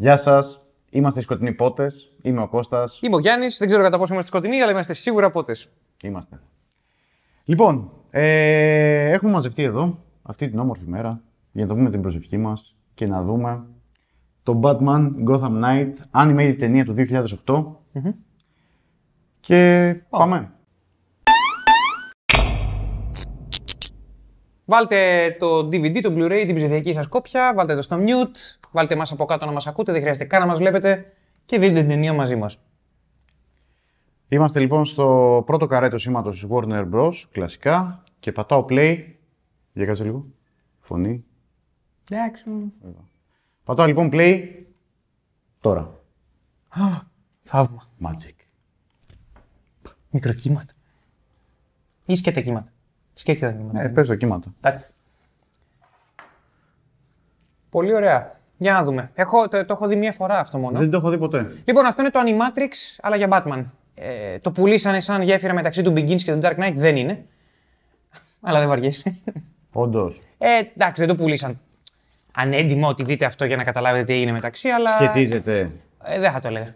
Γεια σας. Είμαστε οι σκοτεινοί πότες. Είμαι ο Κώστας. Είμαι ο Γιάννης, δεν ξέρω κατά πόσο είμαστε σκοτεινοί, αλλά είμαστε σίγουρα πότες. Είμαστε. Λοιπόν, ε, έχουμε μαζευτεί εδώ αυτή την όμορφη μέρα για να το πούμε την προσευχή μας και να δούμε το Batman Gotham Knight animated ταινία του 2008. Και πάμε. Βάλτε το DVD, το Blu-ray, την ψηφιακή σας κόπια, βάλτε το στο mute, βάλτε μας από κάτω να μας ακούτε, δεν χρειάζεται καν να μας βλέπετε και δείτε την ταινία μαζί μας. Είμαστε λοιπόν στο πρώτο καρέ του σήματος Warner Bros. Κλασικά και πατάω play. Για κάτσε λίγο. Φωνή. Εντάξει. Πατάω λοιπόν play. Τώρα. Θαύμα. Magic. Μικροκύματα. Ή σκέτε κύματα. Σκέτε τα κύματα. Ε, πες το κύματα. Εντάξει. Πολύ ωραία. Για να δούμε. Έχω, το, το έχω δει μία φορά αυτό μόνο. Δεν το έχω δει ποτέ. Λοιπόν, αυτό είναι το Animatrix, αλλά για Batman. Ε, το πουλήσανε σαν γέφυρα μεταξύ του Begins και του Dark Knight. Δεν είναι. αλλά δεν βαριέσαι. Όντως. Ε, εντάξει, δεν το πουλήσαν. Ανέντιμο ότι δείτε αυτό για να καταλάβετε τι έγινε μεταξύ, αλλά. Σχετίζεται. Ε, δεν θα το έλεγα.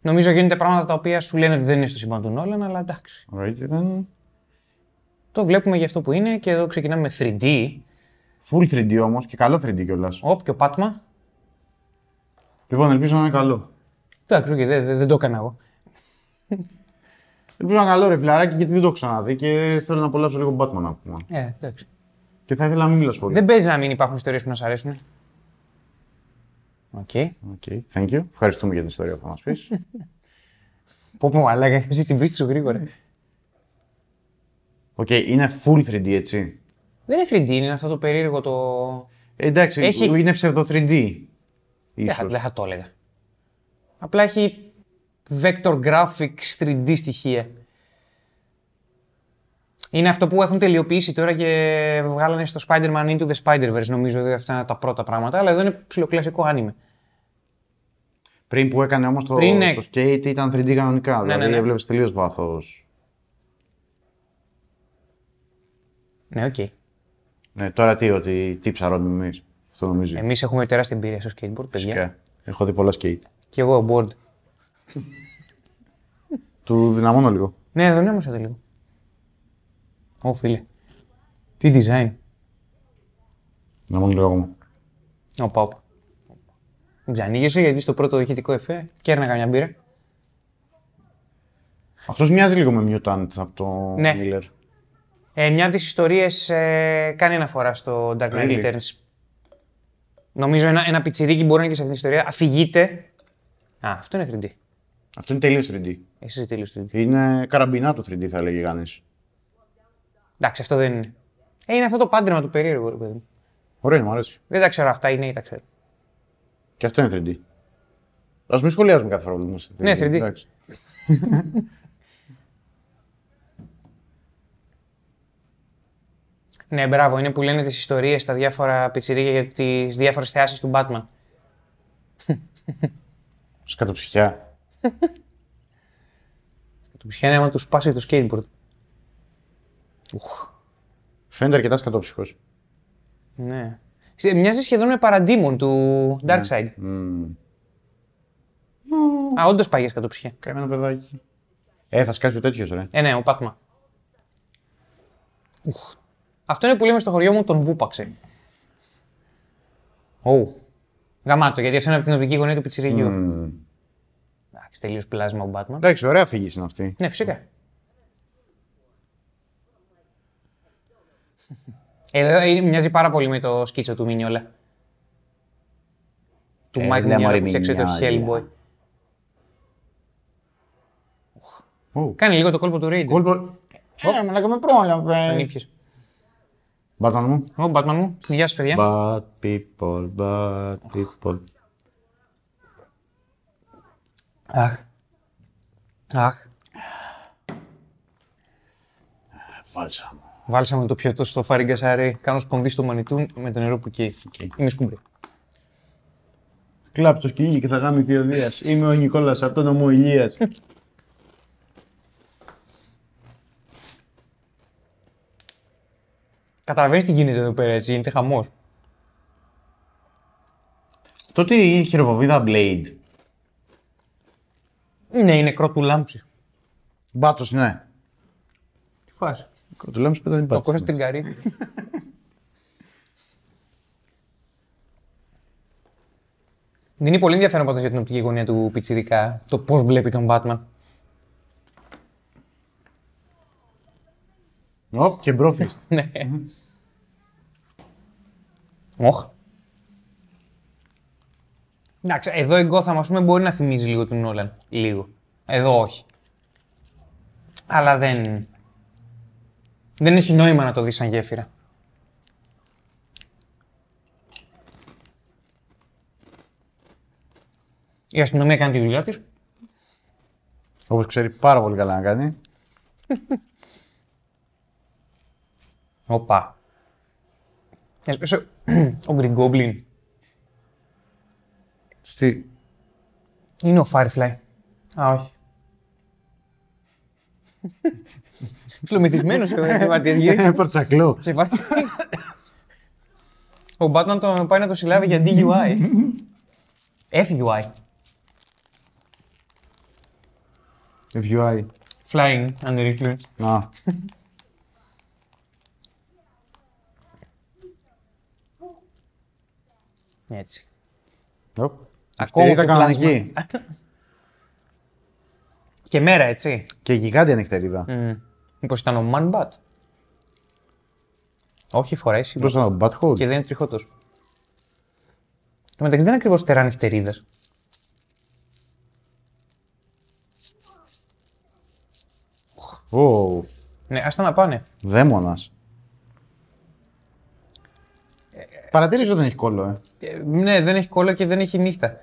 Νομίζω γίνονται πράγματα τα οποία σου λένε ότι δεν είναι στο σύμπαν του Νόλαν, αλλά εντάξει. Right, ήταν. Το βλέπουμε για αυτό που είναι και εδώ ξεκινάμε με 3D. Full 3D όμως και καλό 3D κιόλας. Όποιο πάτημα. Λοιπόν, ελπίζω να είναι καλό. Εντάξει, okay, δεν, δεν, δεν το έκανα εγώ. Ελπίζω να είναι καλό ρε φιλαράκι γιατί δεν το έχω ξαναδεί και θέλω να απολαύσω λίγο Batman να πούμε. Ε, εντάξει. Και θα ήθελα να μην μιλάς πολύ. Δεν παίζει να μην υπάρχουν ιστορίες που να σ' αρέσουν. OK. Okay. Okay, thank you. Ευχαριστούμε για την ιστορία που θα μας πεις. Πω πω μαλάκα, εσύ την πίστη σου γρήγορα. Οκ, είναι full 3D έτσι. Δεν είναι 3D, είναι αυτό το περίεργο το. Ε, εντάξει, Έχει- είναι ψευδο 3D. Δεν θα, Ίσως. δεν θα το έλεγα. Απλά έχει vector graphics 3D στοιχεία. Είναι αυτό που έχουν τελειοποιήσει τώρα και βγάλανε στο Spider-Man Into the Spider-Verse. Νομίζω ότι αυτά είναι τα πρώτα πράγματα, αλλά εδώ είναι ψιλοκλασικό άνιμε. Πριν που έκανε όμως το, Πριν, ναι. το skate ήταν 3D κανονικά. Ναι, δηλαδή ναι, ναι. έβλεπες τελείως βάθος. Ναι, οκ. Ναι, τώρα τι, ότι τι ψαρώνουμε εμείς. Αυτό νομίζω. Εμείς έχουμε τεράστια εμπειρία στο skateboard, παιδιά. Φυσικά. Έχω δει πολλά skate. Και εγώ board. Του δυναμώνω λίγο. Ναι, δεν έμασα λίγο. Ω, φίλε. Τι design. Δυναμώνω λίγο ακόμα. Οπα, οπα. Μην ξανοίγεσαι γιατί στο πρώτο ηχητικό εφέ κέρνα καμιά μπύρα. Αυτός μοιάζει λίγο με Mutant από το Ναι. Miller. Ε, μια από τις ιστορίες ε, κάνει αναφορά στο Dark Knight Really? Returns. Νομίζω ένα, ένα πιτσιρίκι μπορεί να είναι και σε αυτήν την ιστορία. Αφηγείται. Α, αυτό είναι 3D. Αυτό είναι τελείως 3D. Εσύ είσαι τέλειος 3D. Είναι καραμπινά το 3D θα έλεγε κανείς. Εντάξει, αυτό δεν είναι. Ε, είναι αυτό το πάντρεμα του περίεργου, ρε παιδί. μου. Ωραίο είναι, μου αρέσει. Δεν τα ξέρω αυτά, είναι ή τα ξέρω. Και αυτό είναι 3D. Ας μην σχολιάζουμε κάθε φορά που είμαστε 3D. Ναι, 3D. Ναι, μπράβο, είναι που λένε τις ιστορίες στα διάφορα πιτσιρίκια για τις διάφορες θεάσεις του Batman. Σκατοψυχιά. Του πιάνει άμα τους σπάσει το skateboard. Φαίνεται αρκετά σκατόψυχος. Ναι. Σε- Μοιάζει σχεδόν με παραντίμον του Darkseid. Μμμ. Α, όντως πάει για σκατοψυχία. Καημένο παιδάκι. Ε, θα σκάσει ο τέτοιος, ρε. Ε, ναι, ο Πάτμα. Ουχ. Αυτό είναι που λέμε στο χωριό μου, τον βούπαξε. Ου. Γαμάτο, γιατί αυτό είναι από την οπτική γωνία του πιτσιρικιού. Μμμ. Εντάξει, τελείως πλάσμα ο Batman. Εντάξει, ωραία αφήγηση είναι αυτή. Ναι, φυσικά. Εδώ είναι- μοιάζει πάρα πολύ με το σκίτσο του Μινιόλα. Του Ε, Mike ναι, Mignola μωρή που φτιάξε το Μινιόλα. Hellboy. Ου. Κάνει λίγο το κόλπο του Raiden. Κόλπο. Ε, μαλάκα με Τον πρόλαβε. ήπιες. Batman μου. Ω, Batman μου. Γεια σας, παιδιά. Bad people, bad people. Αχ. Αχ. Βάλσαμο. Βάλσαμε το πιωτό στο φαριγκασάρι, κάνω σπονδί στο μανιτού με το νερό που καίει. Οκ. Είμαι σκούμπρι. Κλάπ το σκυλί και θα γάμει Θεοδίας. Είμαι ο Νικόλας από τον νομό Ηλίας. Καταλαβαίνεις τι γίνεται εδώ πέρα, έτσι, γίνεται χαμός. Τότε η χειροβοβίδα Blade; Ναι, είναι νεκρό του λάμψη. Μπάτος, ναι. Τι φάση. Νεκρό του λάμψη πέτα Το μπάτο. ακούσα στην καρύδα. Είναι πολύ ενδιαφέρον πάντως για την οπτική γωνία του Πιτσιρικά το πώς βλέπει τον Batman. Οπ, και μπρόφιστ. Ναι. Όχ. Εντάξει, εδώ η Gotham ας πούμε μπορεί να θυμίζει λίγο τον Νόλαν. Λίγο. Εδώ όχι. Αλλά δεν... Δεν έχει νόημα να το δεις σαν γέφυρα. Η αστυνομία κάνει τη δουλειά της. Όπως ξέρει πάρα πολύ καλά να κάνει. Οπα. Έσπασε ο Green Goblin. Στη... Είναι ο Firefly. Α, όχι. Ψιλομυθισμένος ο εγκληματίας γύρι. Παρτσακλό. Σε βάζει. Ο Batman τον πάει να το συλλάβει για DUI. FUI. FUI. Flying under influence. Έτσι. Οπ. Ακόμα Νυχτερίδα και πλάσμα. κανονική. Και μέρα, έτσι. Και γιγάντια νυχτερίδα. Mm. Μήπως ήταν ο Man Bat; Όχι, φοράει Πώς σίγουρα. ήταν το Butthole. Και δεν είναι τριχωτός. Το μεταξύ δεν είναι ακριβώς τερά νυχτερίδας. Ω, Ναι, άστα να πάνε. δαίμονας. Παρατήρησε ότι δεν έχει κόλλο, ε. Ε, ναι, δεν έχει κόλλο και δεν έχει νύχτα.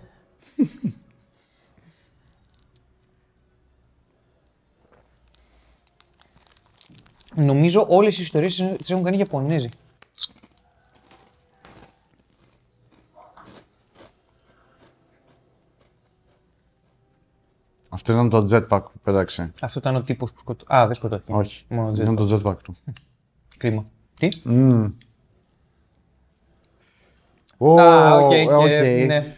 Νομίζω όλες οι ιστορίες τις έχουν κάνει Ιαπωνέζοι. Αυτό ήταν το jetpack που πέταξε. Αυτό ήταν ο τύπος που σκοτώθηκε. Α, δεν σκοτώθηκε. Όχι. Μόνο Ήταν jetpack. το jetpack του. Κρίμα. Τι; Μμμ. Ω, Α, οκ, ε, και- οκ. ναι,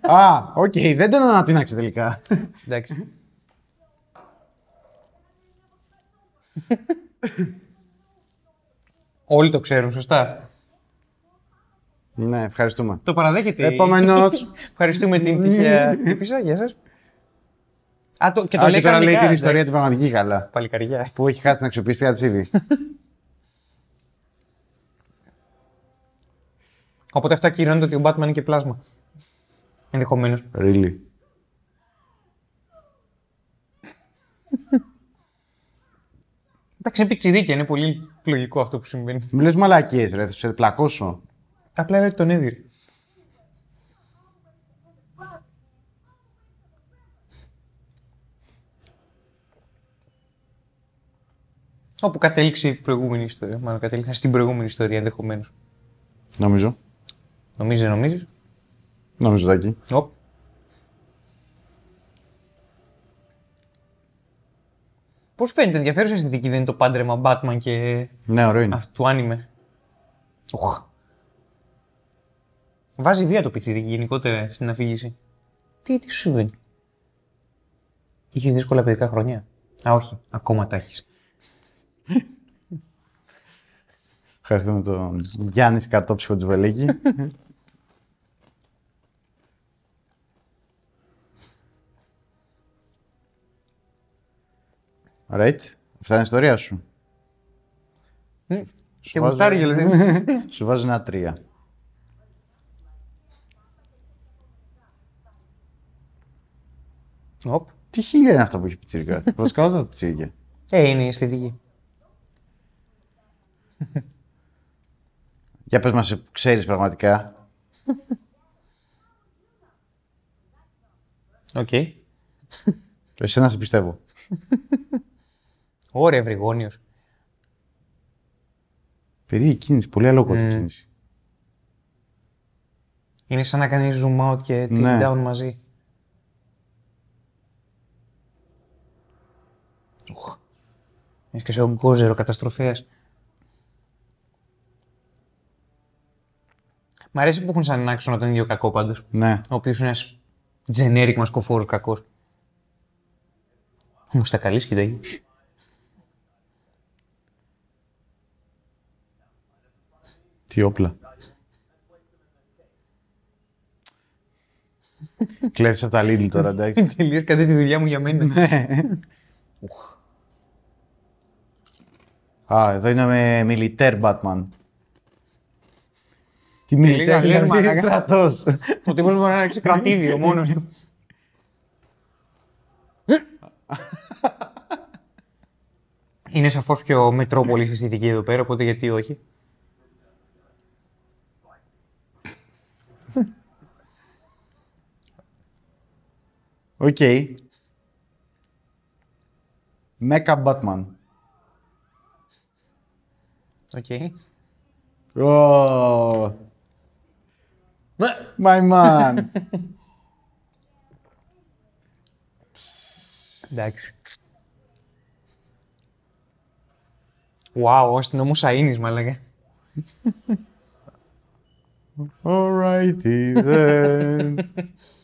Α, οκ, δεν τον ανατείναξε τελικά. εντάξει. Όλοι το ξέρουν, σωστά. ναι, ευχαριστούμε. Το παραδέχεται. η- Επόμενος. Ευχαριστούμε την τυχαία τύπησα. Γεια σας. Α, το, και το Α, λέει και τώρα λέει κανονικά, την ιστορία εντάξει. την πραγματική καλά. Παλικαριά. Που έχει χάσει την αξιοπιστία της ήδη. Οπότε αυτά κυρώνεται ότι ο Batman είναι και πλάσμα. Ενδεχομένως. really; Εντάξει, είναι πιτσιρίκια, είναι πολύ λογικό αυτό που συμβαίνει. Μη λες μαλακίες ρε, θα σε πλακώσω. Απλά λέει ότι τον έδιρε. Όπου κατέληξε η προηγούμενη ιστορία. Μάλλον κατέληξε στην προηγούμενη ιστορία ενδεχομένως. Νομίζω. Νομίζεις, δεν νομίζεις; Νομίζω Τάκη. Οπ. Πώς φαίνεται ενδιαφέρουσα αισθητική δεν είναι το πάντρεμα Batman και Ναι, ωραίο είναι. αυτού του άνιμε. Οχ. Βάζει βία το πιτσιρίκι γενικότερα στην αφήγηση. Τι, τι σου συμβαίνει; Είχες δύσκολα παιδικά χρόνια; Α, όχι. Ακόμα τα έχεις. Ευχαριστούμε τον Γιάννη Σκατόψυχο Τζουβελίκη. Right. Αυτά είναι η ιστορία σου. Και βάζω- γουστάρει κιόλας. Σου βάζω ένα τρία. Οπ. Τι χίλια είναι αυτά που έχει πιτσίρικα; Βασικά όλα τα πιτσίρικα; Ε, είναι η αισθητική. Για πες μας, ξέρεις πραγματικά. Οκ. Εσένα σε πιστεύω. Ωραία, ευρυγώνιος. Περίεργη κίνηση, πολύ αλόκοτη Mm. κίνηση. Είναι σαν να κάνεις zoom out και tilt Ναι. down μαζί. Ουχ. Έχεις και σε ογκόζερο καταστροφέας. Μ' αρέσει που έχουν σαν άξονα τον ίδιο κακό πάντως. Ναι. Ο οποίος είναι ένας generic μασκοφόρο κακός. Όμως τα καλή σκηταγή. Τι όπλα. Κλέβεις από τα Lidl τώρα, εντάξει. Τελείως κάτι τη δουλειά μου για μένα. Α, εδώ είναι με military Batman. Τι λίγα military, λες, δηλαδή μαλάκα. στρατός. Ο τύπος μπορεί να ρίξει κρατήδιο μόνος του. Είναι σαφώς πιο μετρόπολη αισθητική εδώ πέρα, οπότε γιατί όχι. Οκ. Μέκα Μπάτμαν. Οκ. Ναι. My man. Εντάξει. Wow, ως την όμως αίνεις, μα έλεγε. Alrighty then.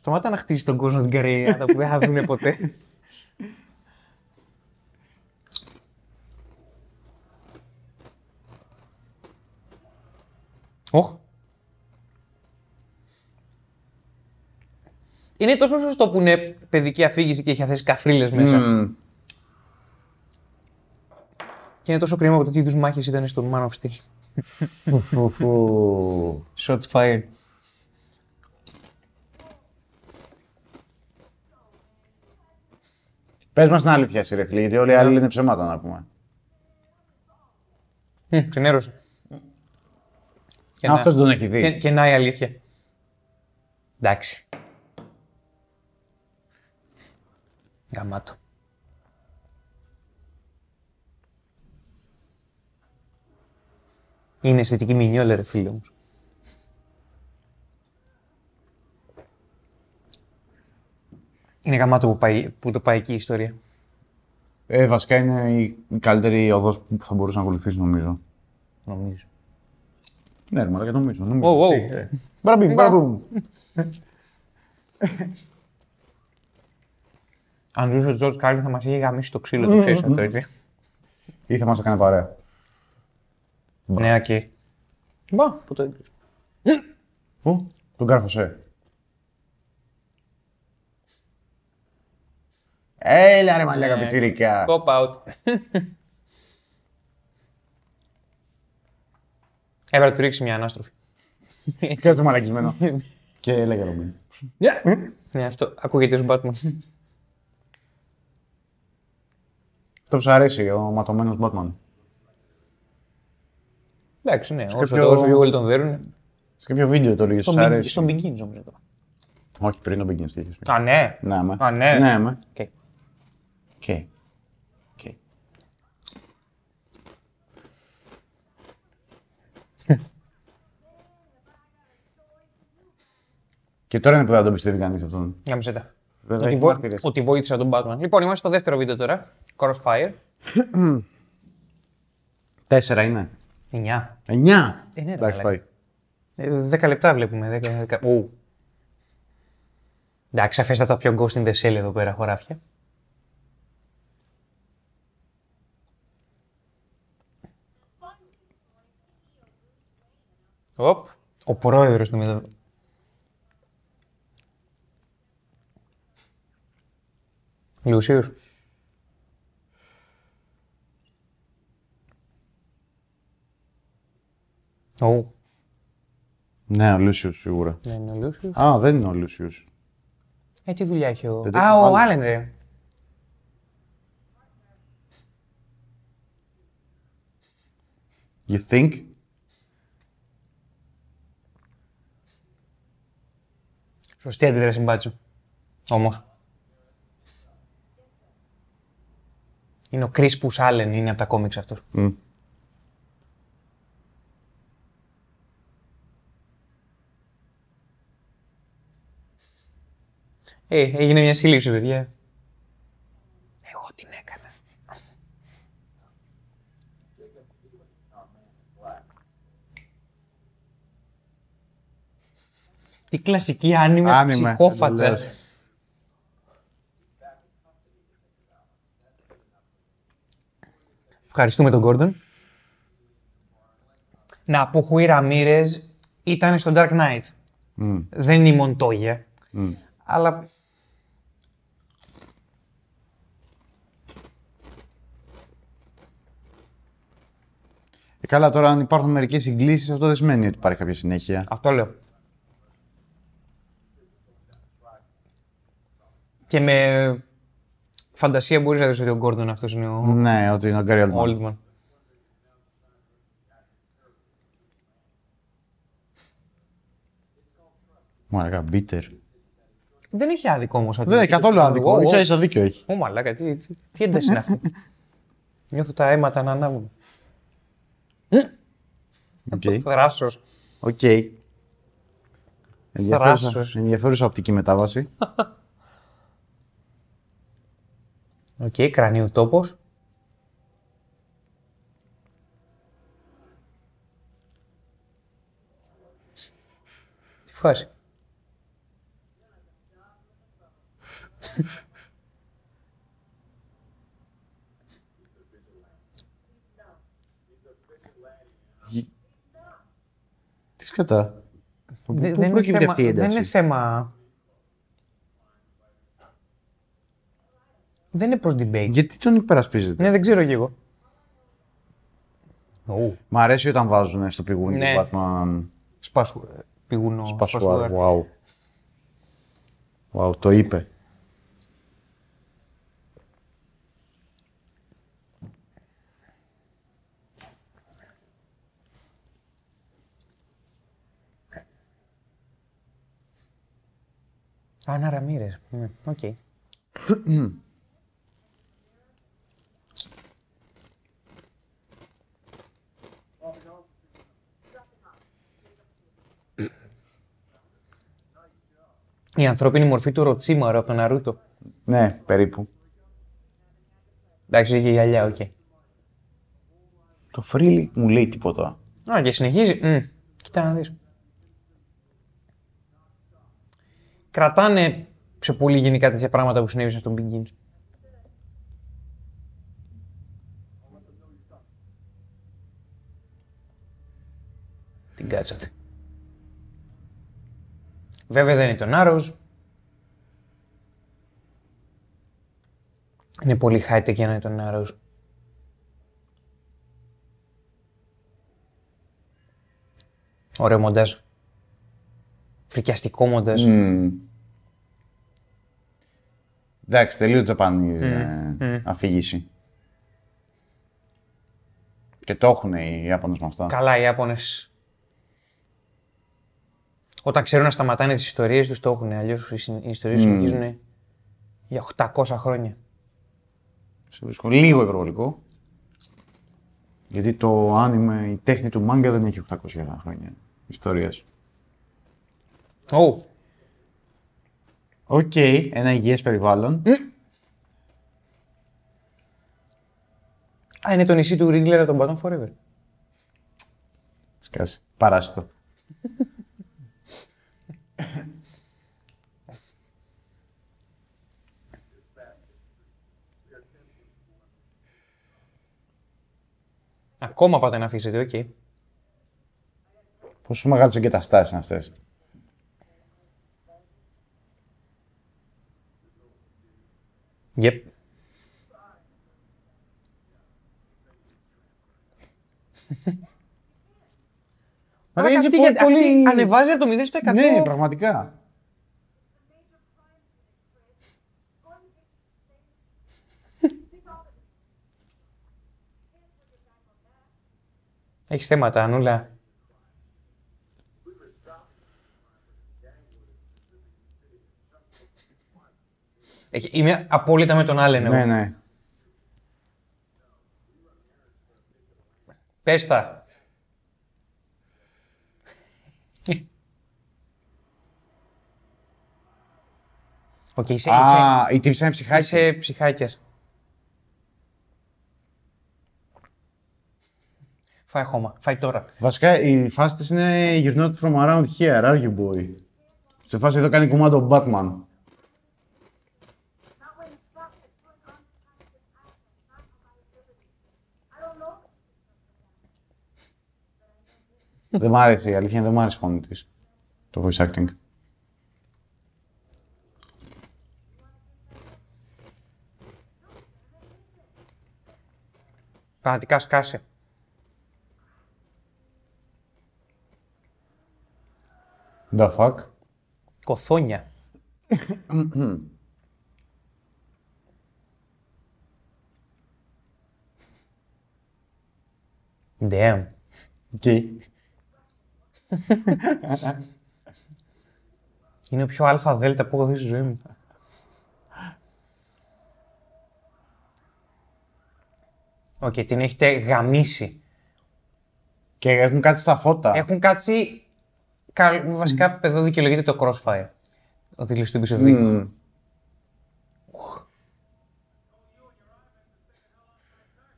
Σταμάτα να χτίσει τον κόσμο την καριέρα που δεν θα δουν ποτέ. Οχ. Είναι τόσο σωστό που είναι παιδική αφήγηση και έχει αθέσει καφρίλες μέσα. Μμμ. Και είναι τόσο κρίμα από το τι είδους μάχες ήταν στο Man of Steel. Φου. Shots fired. Πες μας την αλήθεια, εσύ, ρε φίλε, γιατί όλοι οι άλλοι λένε ψέματα να πούμε. Μμ, Ξενέρωσε. Και Α, αυτός δεν τον έχει δει. Και, και να η αλήθεια. Εντάξει. Γαμάτο. Είναι αισθητική Mignola, ρε φίλε μου. Είναι γαμάτο που, πάει, που το πάει εκεί η ιστορία. Ε, βασικά είναι η η καλύτερη οδός που θα μπορούσε να ακολουθήσει, νομίζω. Νομίζω. Ναι, ρε μαλάκα, νομίζω. νομίζω. Wow, wow. Τι, ε. Μπραμπιμ, μπραμπιμ. Αν ζούσε ο George Carlin θα μας είχε γαμίσει το ξύλο, το ξέρεις αυτό, έτσι. Ή θα μας έκανε παρέα. Ναι, οκ. Μπα, που το έκλεισε. Πού; Τον κάρφωσε. Έλα ρε μαλάκα Ναι. πιτσιρικά. Cop out. Έπρεπε να του ρίξει μια ανάστροφη. Κάτσε μαλακισμένο. Και έλεγε Robin. ναι, αυτό ακούγεται ως Batman. Αυτό που σου αρέσει, ο ματωμένος Batman. Εντάξει, ναι, όσο, κάποιο- το, όσο πιο πολύ τον δέρουν. Σε κάποιο βίντεο το έλεγες, Στον, σου Big- αρέσει; στον Begins νομίζω το. Όχι, πριν τον Begins τι είχες πει. Α, ναι. Ναι, με. Α, ναι. Ναι, με. Οκ. Και. Και. Και τώρα είναι που δεν τον πιστεύει κανείς αυτόν. Γάμισε τα. Βέβαια, Ότι, έχει βο... μάρτυρες. ότι βοήθησα τον Batman. Λοιπόν, είμαστε στο δεύτερο βίντεο τώρα. Crossfire. Τέσσερα είναι. 9. Εννιά. Ε, ναι, ρε, Εντάξει, μαλάκα. πάει. Ε, 10 λεπτά βλέπουμε. 10, 10... Ου. Εντάξει, αφέστατα πιο Ghost in the Shell εδώ πέρα, χωράφια. Οπ. Ο πρόεδρος του εδώ. Λουσίους. Ω, Ναι, ο Λούσιος σίγουρα. ναι, είναι ο Λούσιους. Α, δεν είναι ο Λούσιος. Ε, τι δουλειά έχει ο... Δεν το Α, έχω ο βάλει. Άλεν, ρε. You think? Σωστή αντίδραση μπάτσου. Όμως. Είναι ο Κρίσπους Άλεν, είναι από τα κόμιξ αυτός. Μμ. Ε, έγινε μια σύλληψη, παιδιά. Εγώ την έκανα. Τι κλασική άνιμε Άνιμε, ψυχόφατσα. εντελώς. Ευχαριστούμε τον Gordon. Να πω Χουί Ραμίρez ήταν στο Dark Knight. Μμ, Δεν είναι η Μοντόγια. μμ. Αλλά Ε, καλά, τώρα αν υπάρχουν μερικές συγκλήσεις, αυτό δεν σημαίνει ότι υπάρχει κάποια συνέχεια. αυτό λέω. Και με φαντασία μπορείς να δεις ότι ο Gordon αυτός είναι ο Ναι, ότι είναι ο Γκάρι Oldman. Oldman. Μαλάκα, bitter. Δεν έχει άδικο όμως. ότι- Δεν είναι καθόλου άδικο. Ω, ω, σα ίσα δίκιο έχει. Ω μαλάκα, τι, τι, τι ένταση είναι αυτή; Νιώθω τα αίματα να ανάβουν. Οκ. Θράσος. Οκ. Ενδιαφέρουσα, Θράσος. ενδιαφέρουσα οπτική μετάβαση. Οκ, κρανίου τόπος. Τι φάση. Τι σκατά. Πού Δεν- πού δεν, είναι προκύπτει θέμα, αυτή η δεν είναι ένταση. θέμα... Δεν είναι προς debate. Γιατί τον υπερασπίζεται. Ναι, δεν ξέρω κι εγώ. Ου, Μ' αρέσει όταν βάζουν στο πηγούνι Ναι. του Batman σπάσου, πηγούνο, Πασουάρ. σπασουάρ. Wow. Wow, το είπε. Άννα Ραμίρεζ. Ναι, οκ. Η ανθρώπινη μορφή του Orochimaru από τον Naruto. Ναι, περίπου. Εντάξει, είχε γυαλιά, οκ. Το φρύδι μου λέει τίποτα. Α, και συνεχίζει. Μμ, Κοίτα να δεις. Κρατάνε σε πολύ γενικά τέτοια πράγματα που συνέβησαν στον Begins. Την κάτσατε. Βέβαια δεν είναι τον Arrows. Είναι πολύ high-tech για να είναι τον Arrows. Ωραίο μοντάζ. Φρικιαστικό μοντάζ. Μμμ. Εντάξει, τελείω Japanese ε, αφήγηση. Και το έχουν οι Ιάπωνες με αυτά. Καλά, οι Ιάπωνες. Όταν ξέρουν να σταματάνε τις ιστορίες τους, το έχουν. Αλλιώς οι συν- οι ιστορίες συνεχίζουν για 800 χρόνια. Σε βρίσκω λίγο υπερβολικό. Γιατί το άνιμε, η τέχνη του μάγκα δεν έχει 800 χρόνια ιστορίας. Ω, Οκ, ένα υγιές περιβάλλον. Α, είναι το νησί του Riddler από τον Batman Forever. Σκάσει. Παράσιτο. Ακόμα πάτε να αφήσετε, οκ. Πόσο μεγάλες εγκαταστάσεις είναι αυτές. Yep. Μα Αλλά είναι αυτή, πο- γιατί- πολύ- αυτή ανεβάζει από το 0 στο 100. Ναι, πραγματικά. Έχεις θέματα, Ανούλα; Έχει- Είμαι απόλυτα με τον Άλεν. εγώ. Ναι, ναι. Πες τα. Οκ, είσαι, είσαι, Α, η τύψη είναι ψυχάκι. είσαι ψυχάκιας. Φάε χώμα. Φάε τώρα. Βασικά η φάση της είναι you're not from around here, are you boy; Σε φάση εδώ κάνει κουμάντο Batman. δεν μ' άρεσε η αλήθεια, είναι, δεν μ' άρεσε η φωνή της. Το voice acting. Πραγματικά σκάσε. The fuck; Κωθώνια. Damn. Okay. Είναι ο πιο αλφα δέλτα που έχω δει στη ζωή μου. Οκ, την έχετε γαμήσει. Και έχουν κάτι στα φώτα. Έχουν κάτσει. Καλ- Βασικά, εδώ δικαιολογείται το crossfire. Ότι λύσει την πισωδή. Μμμ.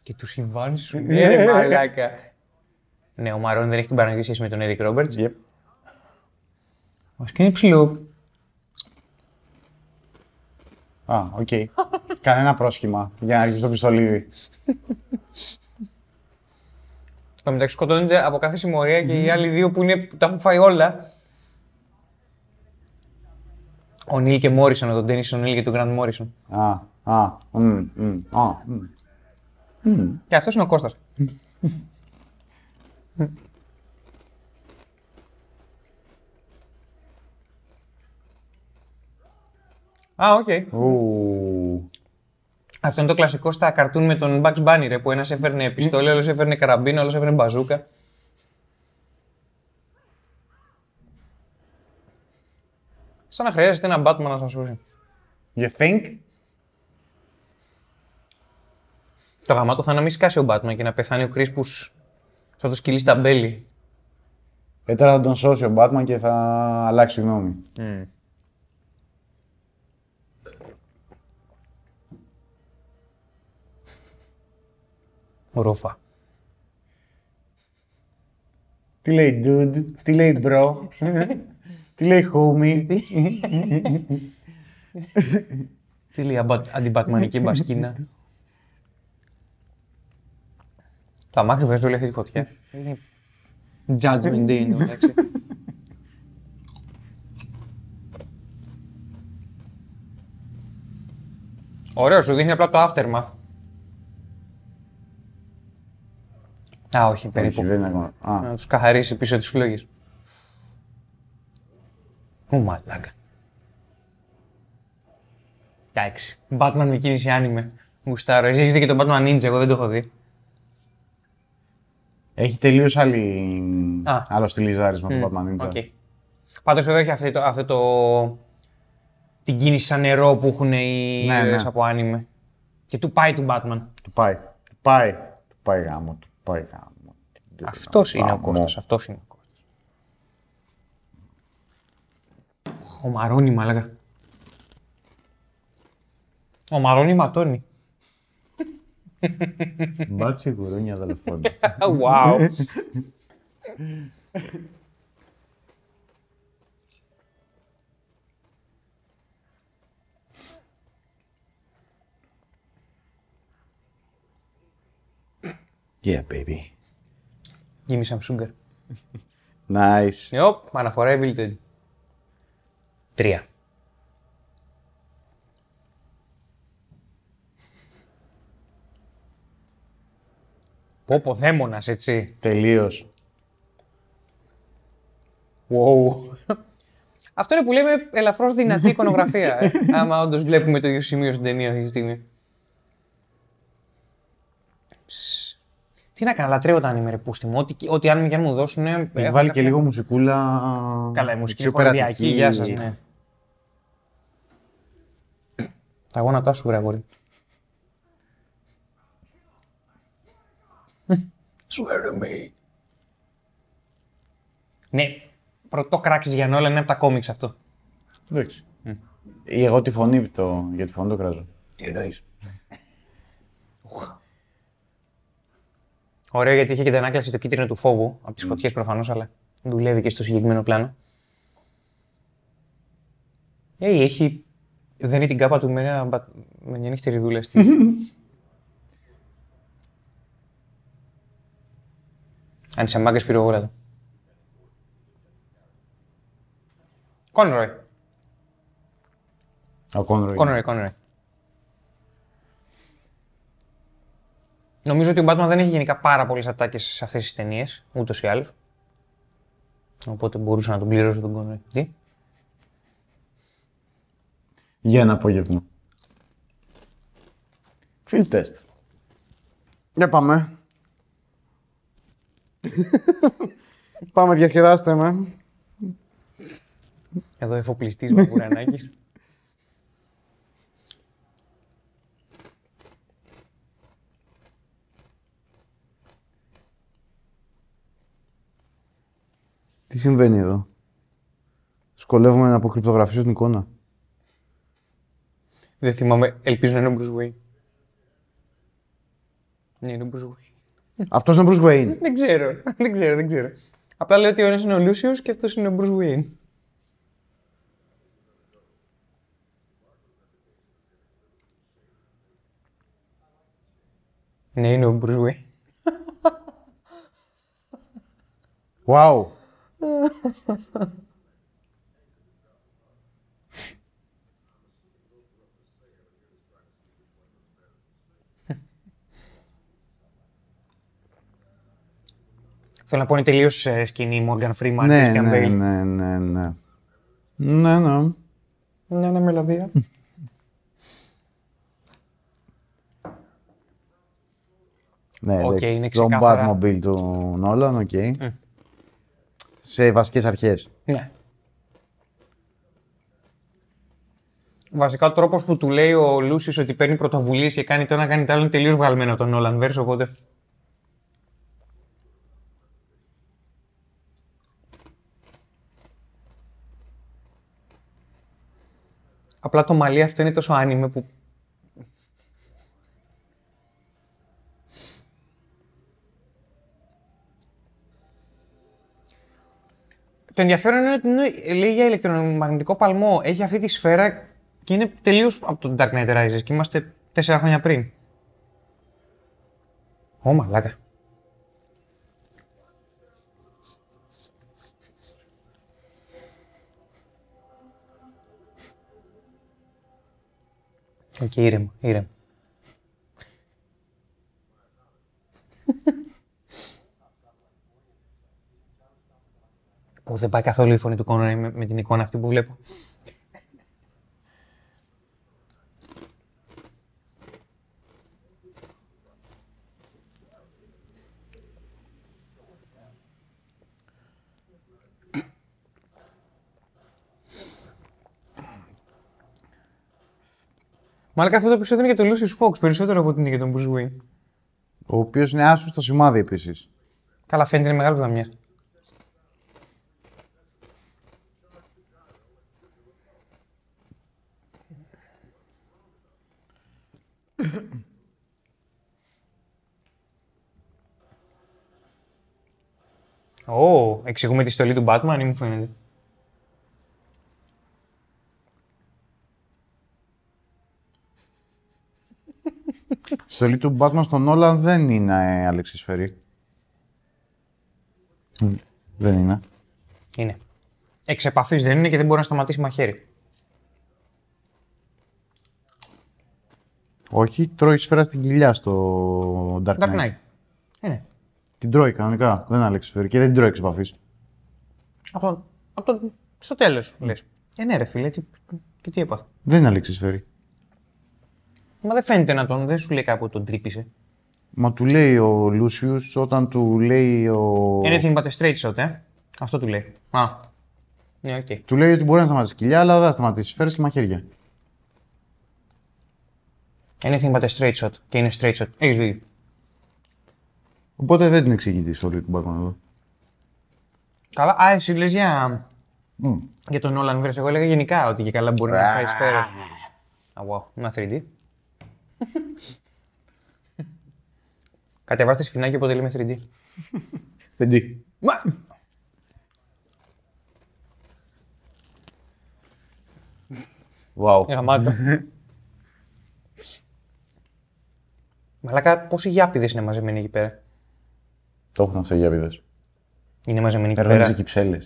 Και του συμβάνει σου. Ναι, ρε μαλάκα. Ναι, ο Μαρόν δεν έχει την παραγωγή σχέση με τον Eric Roberts. Yep. Βασικά είναι ψηλό. Α, οκ. Κανένα πρόσχημα για να αρχίσει το πιστολίδι. Στο μεταξύ σκοτώνονται από κάθε συμμορία και οι άλλοι δύο που, είναι, που τα έχουν φάει όλα. Ο Νίλ και Μόρισον, ο τον Τένις ο Νίλ και τον Γκραντ Μόρισον. Α, α, μμ, μμ, α, μμ. Και αυτός είναι ο Κώστας. Α, οκ. Ου. Αυτό είναι το κλασικό στα καρτούν με τον Bugs Bunny, ρε, που ένας έφερνε πιστόλι, άλλος έφερνε καραμπίνα, άλλος έφερνε μπαζούκα. Σαν να χρειάζεται ένα Batman να σας σώσει. You think? Το γαμάτο θα είναι να μην σκάσει ο Batman και να πεθάνει ο Κρίσπους σαν το σκυλί στ' αμπέλι. Ε, τώρα θα τον σώσει ο Batman και θα αλλάξει γνώμη. Ρούφα. Τι λέει dude, τι λέει bro, τι λέει homie; Τι λέει αμπα- αντιμπατμανική μπασκίνα; Το αμάξι βγάζει όλη αυτή τη φωτιά. Είναι Judgment Day είναι εντάξει. Ωραίο, σου δίνει απλά το aftermath. Α, όχι, περίπου. Όχι, δεν είναι ακόμα. Α, Να τους καθαρίσει πίσω τις φλόγες. Ω μαλάκα. Εντάξει. Batman με κίνηση άνιμε. Γουστάρω. Εσύ έχεις δει και τον Batman Ninja, εγώ δεν το έχω δει. Έχει τελείως άλλη... Α. άλλο στυλιζάρισμα το Batman Ninja. OK. Πάντως εδώ έχει αυτό το, αυτό το... την κίνηση σαν νερό που έχουν οι Ναι, ναι. ήρωες από άνιμε. Και του πάει του Batman. Του πάει. Του πάει. Του πάει γαμώ. Του πάει γαμώ. Αυτός είναι ο Γαμώ. Κώστας, αυτός είναι ο Κώστας. Ο Μαρόνι, μαλάκα. Ο Μαρόνι ματώνει. Μπάτσε γουρούνια αδελφών. Wow. yeah, baby. Give me some sugar. Nice. Ιωπ, αναφορά Evil Dead. Τρία. Πω πω δαίμονας, έτσι. Τελείως. Wow. Αυτό είναι που λέμε ελαφρώς δυνατή εικονογραφία. ε. Άμα όντως βλέπουμε το ίδιο σημείο στην ταινία αυτή τη στιγμή. Τι να κάνω, λατρεύω τα anime ρε πούστη μου. Ό,τι, ό,τι anime και αν μου δώσουν. Έχει βάλει και λίγο μουσικούλα. Καλά, η μουσική πιο είναι χοροδιακή, περατική. γεια σας, ναι. Τα γόνατά σου, βρε αγόρι. Swear me. Ναι, πρωτό κράξεις για όλα είναι από τα κόμιξ αυτό. Εντάξει. Ή εγώ τη φωνή το, για τη φωνή το κράζω. Τι εννοείς. Ωραίο γιατί είχε και την ανάκλαση το κίτρινο του φόβου, από τις φωτιές προφανώς, αλλά δουλεύει και στο συγκεκριμένο πλάνο. Ε, έχει. Δεν είναι την κάπα του με, ένα μπα- με μια νύχτερη δούλα στη. Αν είσαι μάγκας πυρογόρατο. Κόνροϊ. Ο Κόνροϊ. Κόνροϊ, Κόνροϊ. Νομίζω ότι ο Batman δεν έχει γενικά πάρα πολλές ατάκες σε αυτές τις ταινίες, ούτως ή άλλως. Οπότε μπορούσα να τον πληρώσω τον Κόνροϊ. Τι; Για ένα απόγευμα. Field test. Για πάμε. πάμε, διασκεδάστε με. Εδώ εφοπλιστής Βαγκουρανάκης. Τι συμβαίνει εδώ; Σκολεύομαι να αποκρυπτογραφήσω την εικόνα. Δεν θυμάμαι, ελπίζω να είναι ο Bruce Wayne. Ναι, είναι ο Bruce Wayne. Αυτός είναι ο Bruce Wayne. Δεν ξέρω, δεν ξέρω, δεν ξέρω. Απλά λέω ότι ο ένας είναι ο Lucius και αυτός είναι ο Bruce Wayne. Ναι, είναι ο Bruce Wayne. Wow. Θέλω να πω είναι τελείως ε, σκηνή Morgan Freeman, ναι, Christian ναι, Bale. ναι, ναι, ναι. Ναι, ναι. Ναι, ναι, μελωδία. Ναι, Οκ, εντάξει, είναι Το ξεκάθαρα. Batmobile του Νόλαν, οκ. Σε βασικές αρχές. Ναι. Βασικά ο τρόπος που του λέει ο Λούσιους ότι παίρνει πρωτοβουλίες και κάνει το ένα κάνει το άλλο είναι τελείως βγαλμένο από τον Nolanverse, οπότε. Απλά το μαλλί αυτό είναι τόσο άνιμε που. Το ενδιαφέρον είναι ότι είναι- λέει για ηλεκτρομαγνητικό παλμό. Έχει αυτή τη σφαίρα και είναι τελείως από το Dark Knight Rises και είμαστε τέσσερα χρόνια πριν. Ω, μαλάκα. Οκ, ήρεμα, ήρεμα. Πω, δεν πάει καθόλου η φωνή του Κόνορ με, με την εικόνα αυτή που βλέπω. Μάλιστα αυτό το επεισόδιο είναι για τον Lucius Fox περισσότερο από ότι είναι για τον Bruce Wayne. Ο οποίος είναι άσος στο σημάδι επίσης. Καλά, φαίνεται είναι μεγάλο γαμιάς. Ω, εξηγούμε τη στολή του Batman ή μου φαίνεται. Η στολή του Batman στον Νόλαν δεν είναι ε, αλεξισφαιρή. Μ, Δεν είναι. Είναι. Εξ επαφής δεν είναι και δεν μπορεί να σταματήσει μαχαίρι. Όχι, τρώει σφαίρα στην κοιλιά στο Dark Knight. Dark Knight. Είναι. Την τρώει κανονικά. Δεν είναι αλεξισφαιρή και δεν την τρώει εξ επαφής. Από το, από το, στο τέλος, λες. Ε, ναι ρε φίλε, τι, και τι έπαθα. Δεν είναι αλεξίσφαιρη. Μα δεν φαίνεται να τον, δεν σου λέει κάπου ότι τον τρύπησε. Μα του λέει ο Λούσιους όταν του λέει ο... Anything but a straight shot, ε. Αυτό του λέει. Α. Ναι, οκ. Του λέει ότι μπορεί να σταματήσει κοιλιά, αλλά δεν θα σταματήσει σφαίρες και μαχαίρια. Anything but a straight shot. Και είναι straight shot. Έχεις δίκιο. Οπότε δεν την εξηγεί τη στολή του Batman εδώ. Καλά, α, εσύ λες για, Μμ. για τον Nolan Verse. Εγώ έλεγα γενικά ότι και καλά μπορεί να φάει σφαίρες. Α, wow. Ένα 3D. Κατεβάστε σφινάκι αποτελεί με 3D. Θεντή. Μα... Wow. Γαμάτο. Μαλάκα, πόσοι γιάπηδες είναι μαζεμένοι εκεί πέρα. Το έχουν αυτό οι γιαβίδε. Είναι μαζεμένοι εκεί Παίρνουν πέρα. και κυψέλε.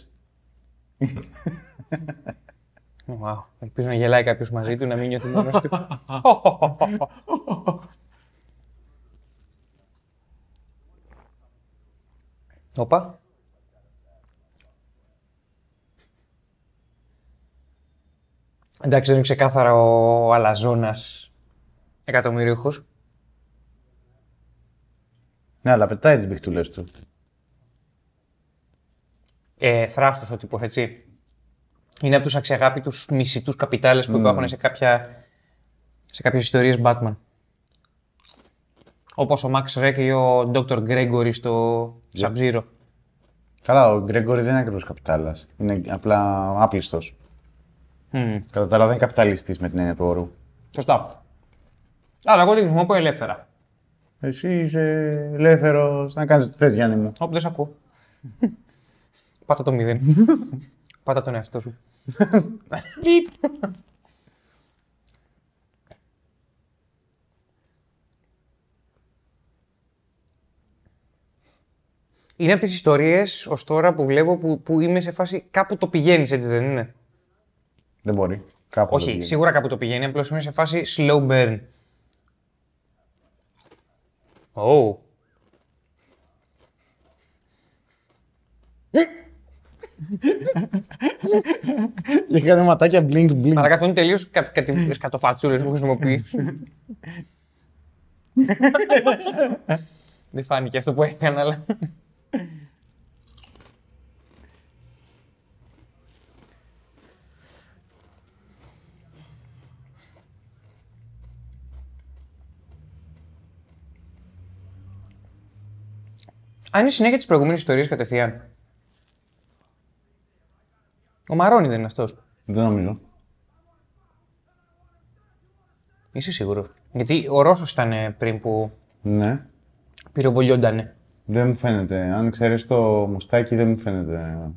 Wow. Ελπίζω να γελάει κάποιος μαζί του, να μην νιώθει μόνος του. Όπα. Εντάξει, δεν είναι ξεκάθαρα ο Αλαζόνας εκατομμυρίουχος. Ναι, αλλά πετάει τις μπιχτούλε του. Ε, θράσος ο τύπος, έτσι. Είναι από τους αξιαγάπητους μισητούς καπιτάλες που υπάρχουν σε, κάποια, σε κάποιες ιστορίες Batman. Όπως ο Max Rek ή ο Dr. Gregory στο Sub-Zero. Καλά, ο Γκρέγκορη δεν είναι ακριβώς καπιτάλας. Είναι απλά άπλιστος. Μμμ. Κατά τα άλλα, δεν είναι καπιταλιστής με την έννοια του όρου. Σωστά. Αλλά εγώ τη χρησιμοποιώ ελεύθερα. Εσύ είσαι ελεύθερος να κάνεις ό,τι θες, Γιάννη μου. Όπου δεν σε ακούω. Πάτα το μηδέν. Πάτα τον εαυτό σου. Πιπ. Είναι από τις ιστορίες ως τώρα που βλέπω που, που είμαι σε φάση κάπου το πηγαίνεις, έτσι δεν είναι; Δεν μπορεί. Κάπου δεν Όχι, πηγαίνει. σίγουρα κάπου το πηγαίνει, απλώς είμαι σε φάση slow burn. Oh. Και έκανε ματάκια blink blink. Αλλά αυτό είναι τελείως κάτι σκατοφατσούλε που χρησιμοποιείς. Δεν φάνηκε αυτό που έκανα, αλλά. Αν είναι συνέχεια της προηγούμενης ιστορίας κατευθείαν. Ο Μαρόνι δεν είναι αυτός. Δεν νομίζω. Είσαι σίγουρος. Γιατί ο Ρώσος ήταν ε, πριν που Ναι. πυροβολιόντανε. Δεν μου φαίνεται. Αν ξέρεις το μουστάκι, δεν μου φαίνεται.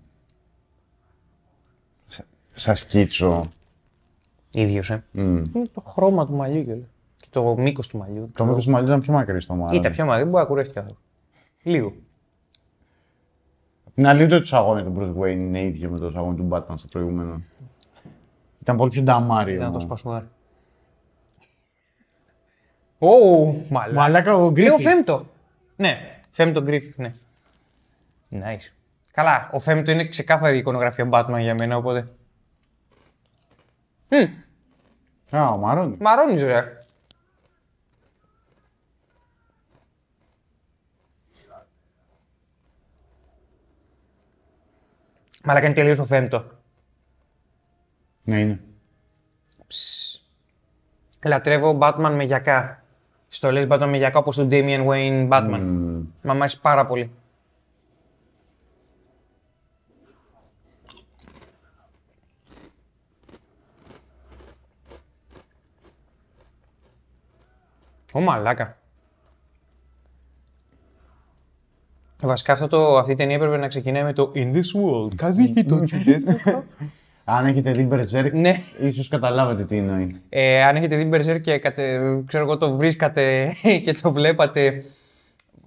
Σα- Σαν σκίτσο. ίδιος, ε. Μμ. Είναι το χρώμα του μαλλιού και, και το μήκος του μαλλιού. Το μήκος του μαλλιού ήταν πιο μακρύ στο μάλλον. Ήταν πιο μακρύ, μπορεί να κουρεύτηκε καθόλου. Λίγο. Την αλήθεια ότι το σαγόνι του Bruce Wayne είναι ίδιο με το σαγόνι του Batman στο προηγούμενο. Ήταν πολύ πιο νταμάριο. Ήταν το σπασουάρ. Ω, μαλάκα. Μαλάκα ο Είναι ο Griffith. Φέμπτο. Ναι, Φέμπτο Γκρίφιθ, ναι. Nice. Καλά, ο Φέμπτο είναι ξεκάθαρη εικονογραφία Batman για μένα, οπότε. Μμ, Α, ο Μαρόνι. μαρώνεις, ρε. Μαλάκα είναι τελείως ο Φέμπτο. Ναι, είναι. Λατρεύω Batman με γιακά. Στολές Batman με γιακά όπως τον Damian Wayne Batman. Μμ. Μ' αρέσει πάρα πολύ. Ω μαλάκα. Βασικά αυτό το, αυτή η ταινία έπρεπε να ξεκινάει με το In this world, κάτι το Αν έχετε δει Berserk, Ναι. ίσως καταλάβετε τι εννοεί. Ε, αν έχετε δει Berserk και κατε, ξέρω εγώ, το βρίσκατε και το βλέπατε,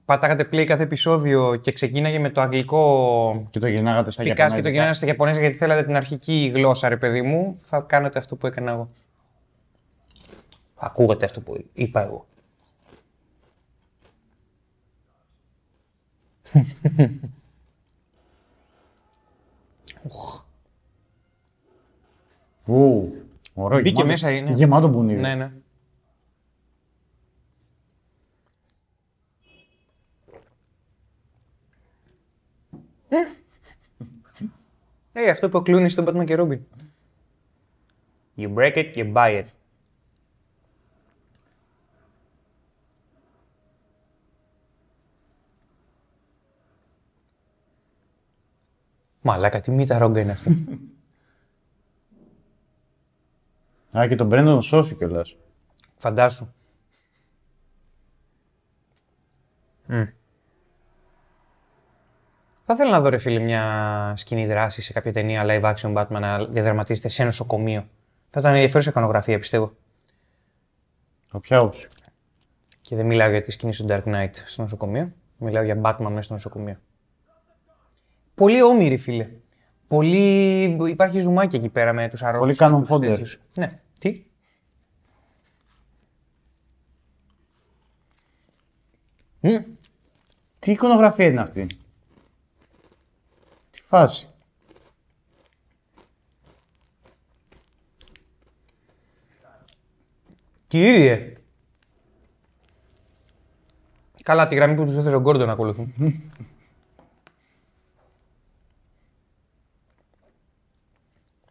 πατάγατε play κάθε επεισόδιο και ξεκίναγε με το αγγλικό Και το γυρνάγατε στα πικάς και το Ιαπωνέζικα. γυρνάγατε στα Ιαπωνέζα γιατί θέλατε την αρχική γλώσσα, ρε παιδί μου, θα κάνετε αυτό που έκανα εγώ. Ακούγατε αυτό που είπα εγώ. Ου, ωραίο. Μπήκε γεμάτο- μέσα, είναι. Γεμάτο μπουνίδι. Ναι, ναι. Ε, αυτό που κλούνει στον Batman και Robin. You break it, you buy it. Μαλάκα, τι μύτα ρόγκα είναι αυτή. Α, και τον Μπρέντον σώσει κιόλας. Φαντάσου. Μμ. Θα ήθελα να δω, ρε φίλε, μια σκηνή δράση σε κάποια ταινία live action Batman να διαδραματίζεται σε νοσοκομείο. Θα ήταν ενδιαφέρουσα εικονογραφία, πιστεύω. Όποια όψη. Και δεν μιλάω για τη σκηνή του Dark Knight στο νοσοκομείο. Μιλάω για Batman μέσα στο νοσοκομείο. Πολύ όμοιροι, φίλε. Πολύ... Υπάρχει ζουμάκι εκεί πέρα με τους αρρώστου. Πολύ Canon fodder. Ναι. Τι; Μμ. Τι εικονογραφία είναι αυτή; Τι φάση; Κύριε. Καλά, τη γραμμή που τους έθεσε ο Γκόρντον να ακολουθούν.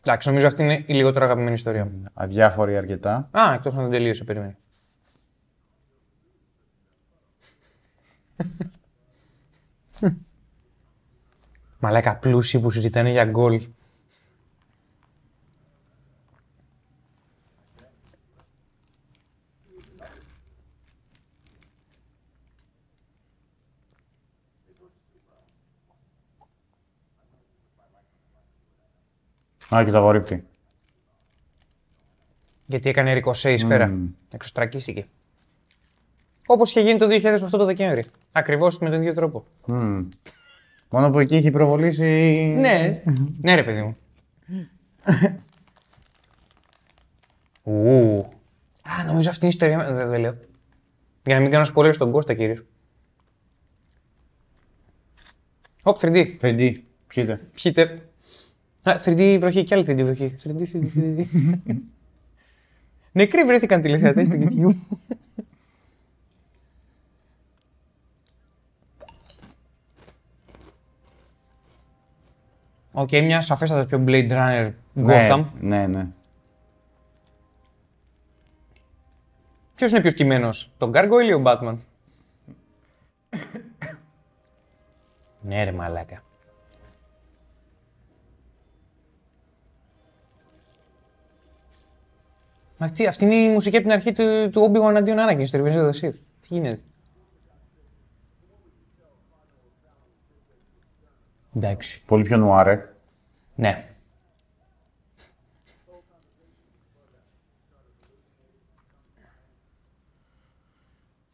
Εντάξει, νομίζω αυτή είναι η λιγότερο αγαπημένη ιστορία μου. Αδιάφορη αρκετά. Α, εκτός αν δεν τελείωσε, περίμενε. Μαλάκα πλούσιοι που συζητάνε για γκολ. Α, και το απορρίπτει. Γιατί έκανε ρικοσέ η σφαίρα. Εξωστρακίστηκε. Όπως είχε γίνει το 2008 το Δεκέμβρη. Ακριβώς με τον ίδιο τρόπο. Μμμ. Μόνο που εκεί έχει προβολήσει. Ναι, ναι, ρε παιδί μου. Ου. Α, νομίζω αυτή είναι η ιστορία. Δεν, δεν λέω. Για να μην κάνω σπορέ στον Κώστα, κύριε. Οπ, 3D. 3D. Πιείτε. Πιείτε. Α, 3D βροχή και άλλη 3D βροχή. 3D, 3D, 3D. Νεκροί βρέθηκαν τηλεθεατές στο YouTube. OK, μια σαφέστατα πιο Blade Runner Gotham. Ναι, ναι, ναι. Ποιος είναι πιο σκημένος, το gargoyle ή ο Batman; ναι, ρε μαλάκα. Μα τι, αυτή είναι η μουσική από την αρχή του, του Obi-Wan αντίον Anakin στο Revenge of the Sith. Τι γίνεται; Εντάξει. Πολύ πιο νουάρε. Ναι.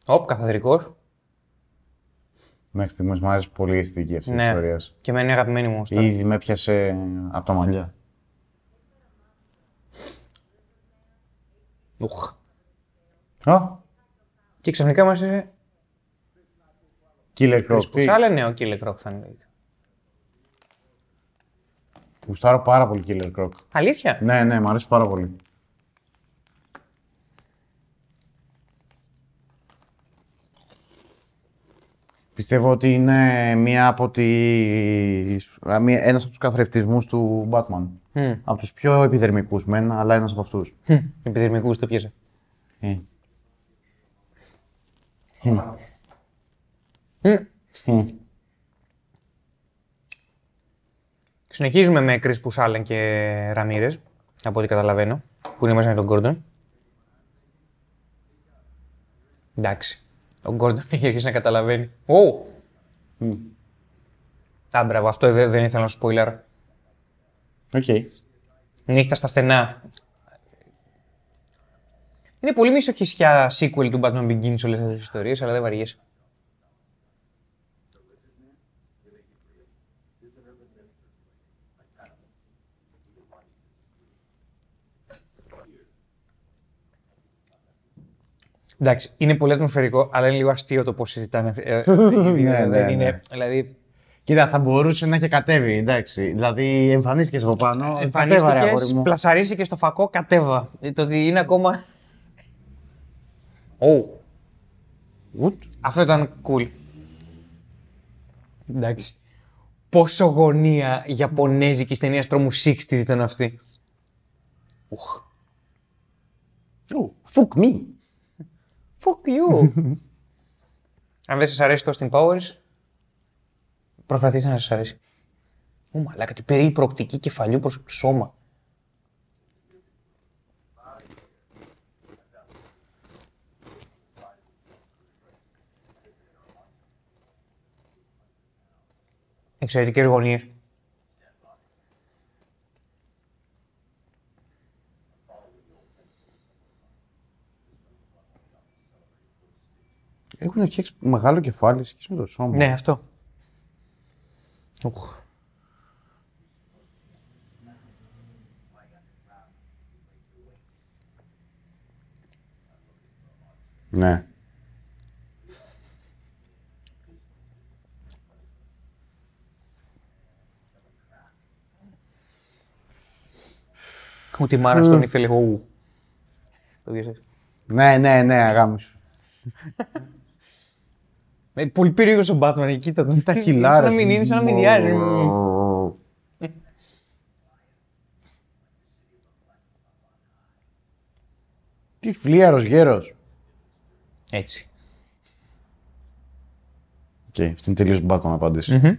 Οπ, καθαδρικός. Μέχρι στιγμής μου άρεσε πολύ η αισθητική αυτή της Ναι. ιστορίας. Και με είναι αγαπημένη μου. στα- Ήδη με πιάσε από τα μαλλιά. Ουχ. Α, Και ξαφνικά μας είσαι... Killer Croc. Που τι; σ' άλλα ναι, ο Killer Croc θα είναι. Γουστάρω πάρα πολύ Killer Croc. Αλήθεια; Ναι, ναι, μου αρέσει πάρα πολύ. Πιστεύω ότι είναι μία από τις... α, μία- ένας από τους καθρεφτισμούς του Batman. Μμ. Από τους πιο επιδερμικούς μεν, αλλά ένας από αυτούς. Μμ. Επιδερμικούς το πιέσα. Ε. Μμ. Ε. Συνεχίζουμε με Chris Πουσάλεν και Ραμύρες, από ό,τι καταλαβαίνω, που είναι μέσα με τον Gordon. Εντάξει. Ο Gordon έχει αρχίσει να καταλαβαίνει. Ω! Α, μπράβο, αυτό δεν, δεν ήθελα να σου spoiler. OK. Νύχτα στα στενά. Είναι πολύ μισοχυσιά sequel του Batman Begins όλες αυτές τις ιστορίες, αλλά δεν βαριέσαι. Εντάξει, είναι πολύ ατμοσφαιρικό, αλλά είναι λίγο αστείο το πώς συζητάνε. ε, ε, Ναι, δεν ναι, είναι, ναι. δηλαδή, Κοίτα, θα μπορούσε να έχει κατέβει, εντάξει. Δηλαδή, εμφανίστηκες από πάνω. Κατέβα, ρε, Εμφανίστηκες, αγόρι μου. πλασαρίστηκε στο φακό, κατέβα. Ε, Το ότι είναι ακόμα. Ω, Ουτ. αυτό ήταν cool. Εντάξει. Πόσο γωνία Ιαπωνέζικη ταινία τρόμου 60 ήταν αυτή. Ουχ. Ου, Fuck me. Fuck you. Αν δεν σας αρέσει το Austin Powers, προσπαθήστε να σας αρέσει. Ω μαλάκα, τι περί προοπτική κεφαλιού προς σώμα. Εξαιρετικές γωνίες. Έχουν φτιάξει μεγάλο κεφάλι σε σχέση με το σώμα. Ναι, αυτό. Ουχ. Ναι. Ούτε η μάνα στον ήθελε. Ου. Το διασές. Ναι, ναι, ναι, αγάμι σου. Ε, Πολύ περίεργος ο Batman, εκεί κοίτα τον. Τα χιλάρια. Σαν να μην είναι, σαν να μην διάζει. Τι φλίαρος γέρος. Έτσι. Οκ, αυτή είναι τελείως Batman απάντηση. Μμμ.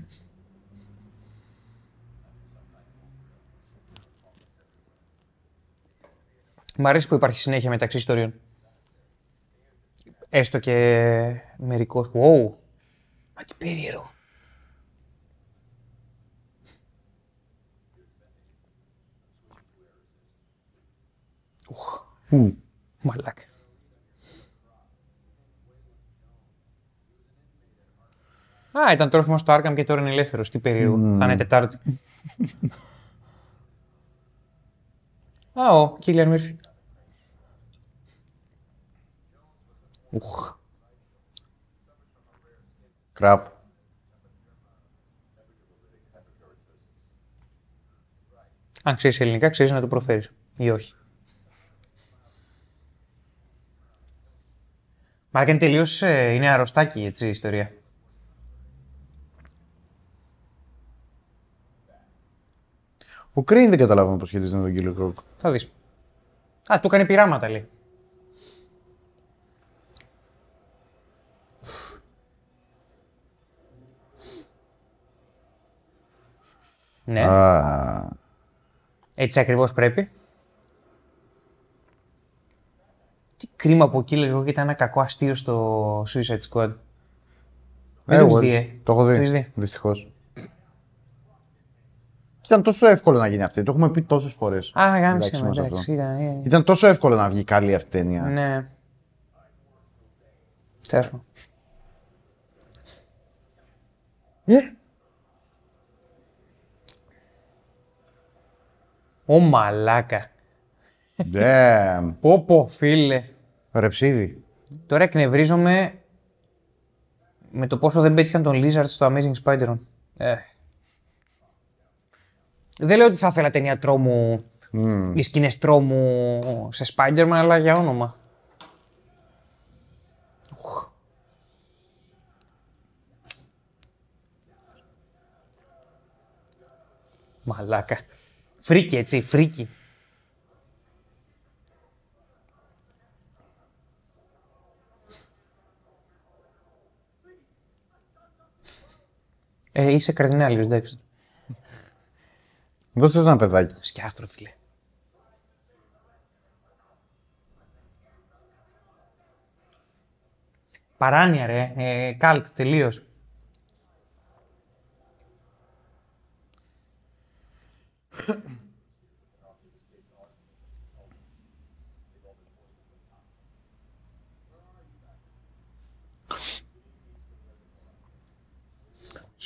Μ' αρέσει που υπάρχει συνέχεια μεταξύ ιστοριών. Έστω και μερικός. Wow. Μα τι περίεργο. Ουχ, Ου. μαλάκα. Α, ήταν τρόφιμο στο Άρκαμ και τώρα είναι ελεύθερος. Τι περίεργο. Θα είναι Τετάρτη. Α, ο Κίλιαν Μίρφι. Ουχ. Κραπ. Αν ξέρεις ελληνικά, ξέρεις να το προφέρεις. Ή όχι. Μα είναι τελείω. είναι αρρωστάκι έτσι η ιστορία. Ο Κρέιν δεν καταλάβαμε πώς σχετίζεται με τον κύριο Κρόκ. Θα δεις. Α, του έκανε πειράματα λέει. Ναι, Α, έτσι ακριβώς πρέπει. Τι κρίμα που ο Killer Croc ήταν ένα κακό αστείο στο Suicide Squad. Δεν το εγώ- έχεις δει, ε; Το έχω Το δει. έχεις δει; Δυστυχώς. Και Ήταν τόσο εύκολο να γίνει αυτή. Το έχουμε πει τόσες φορές. Α, γάμισε Εντάξει, με, μας εντάξει. αυτό. ήταν, ε, Ήταν τόσο εύκολο να βγει καλή αυτή η ταινία. Ναι. Τέλος πάντων. Ω μαλάκα. Damn. Πω πω φίλε. Ρεψίδι. Τώρα εκνευρίζομαι με το πόσο δεν πέτυχαν τον Lizard στο Amazing Spider-Man. Ε. Δεν λέω ότι θα ήθελα ταινία τρόμου Μμμ. οι σκηνές τρόμου σε Spider-Man, αλλά για όνομα. Ουχ. Μαλάκα. Φρίκη, έτσι, φρίκη. Ε, είσαι καρδινάλιος, εντάξει. Δώσε ένα παιδάκι. Σκιάστρο, φίλε. Παράνοια, ρε. Ε, καλτ, τελείως.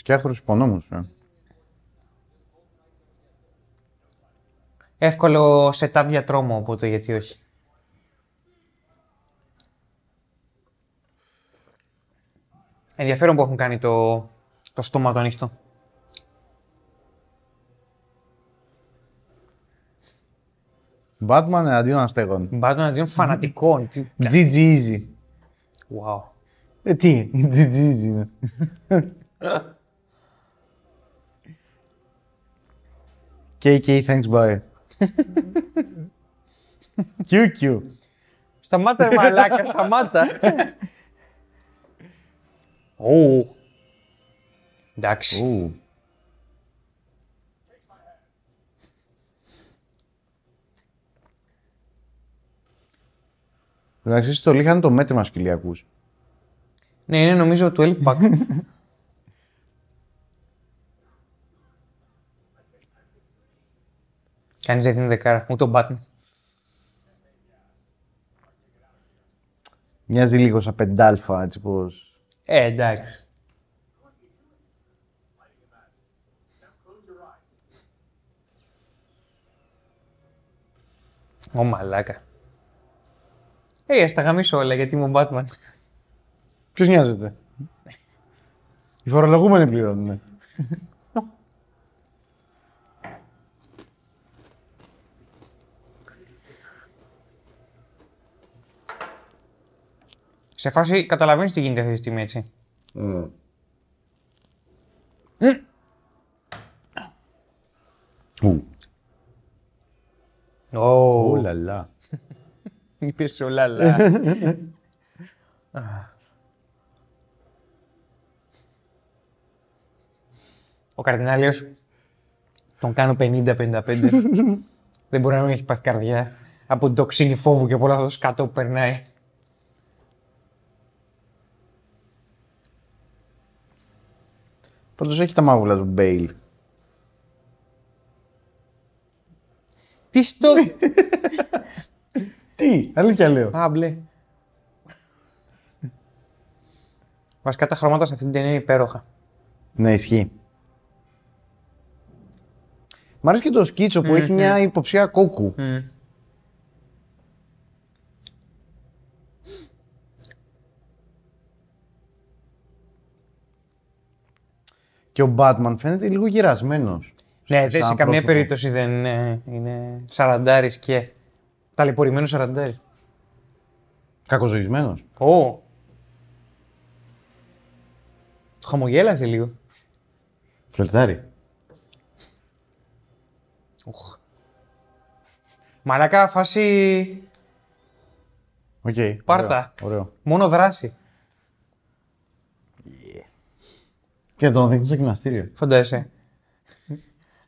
Σκιάχτρος υπονόμους. Ε. Εύκολο setup για τρόμο, οπότε γιατί όχι. Ενδιαφέρον που έχουν κάνει το, το στόμα το ανοιχτό. Batman εναντίον αστέγων. Μπάτον αντίον φανατικών. Τι- GG easy. Wow. Ε, τι, GG easy είναι. KK, thanks, bye. QQ. Σταμάτα, ρε μαλάκα, σταμάτα. Ου. Εντάξει. Ου. Εντάξει, στο είχαν το μέτρημα σκυλιακούς. Ναι, είναι νομίζω του Elf Pack. Κανείς δεν δίνει δεκάρα, ούτε ο Batman. Μοιάζει λίγο σαν πεντάλφα, έτσι πως... Ε, εντάξει. Ω μαλάκα. Ε, ας τα γαμίσω όλα γιατί είμαι ο Batman. Ποιος νοιάζεται; Οι φορολογούμενοι πληρώνουν. Σε φάση καταλαβαίνεις τι γίνεται αυτή τη στιγμή, έτσι. Ου. Ω, Ουλαλά. είπες ολάλα. Ο Καρδινάλιος τον κάνω 50-55. Δεν μπορεί να μην έχει πάθει καρδιά από την τοξίνη φόβου και από όλο αυτό το σκατό που περνάει. Πάντως έχει τα μάγουλα του Μπέιλ. Τι στο... Τι, αλήθεια λέω. Α, μπλε. Βασικά τα χρώματα σε αυτή την ταινία είναι υπέροχα. Ναι, ισχύει. Μ' αρέσει και το σκίτσο που έχει μια υποψία κόκκου. Μμ. Και ο Batman φαίνεται λίγο γερασμένος. Ναι, δεν Σαν σε καμία πρόσωπο. περίπτωση δεν είναι, είναι σαραντάρης και ταλαιπωρημένος σαραντάρης. Κακοζωισμένος. Ω! Χαμογέλασε λίγο. Φλερτάρει. Οχ. Μαλάκα, φάση Οκ. Πάρτα. Ωραίο. ωραίο. μόνο δράση. Και να τον δείχνεις στο γυμναστήριο. Φαντάζεσαι.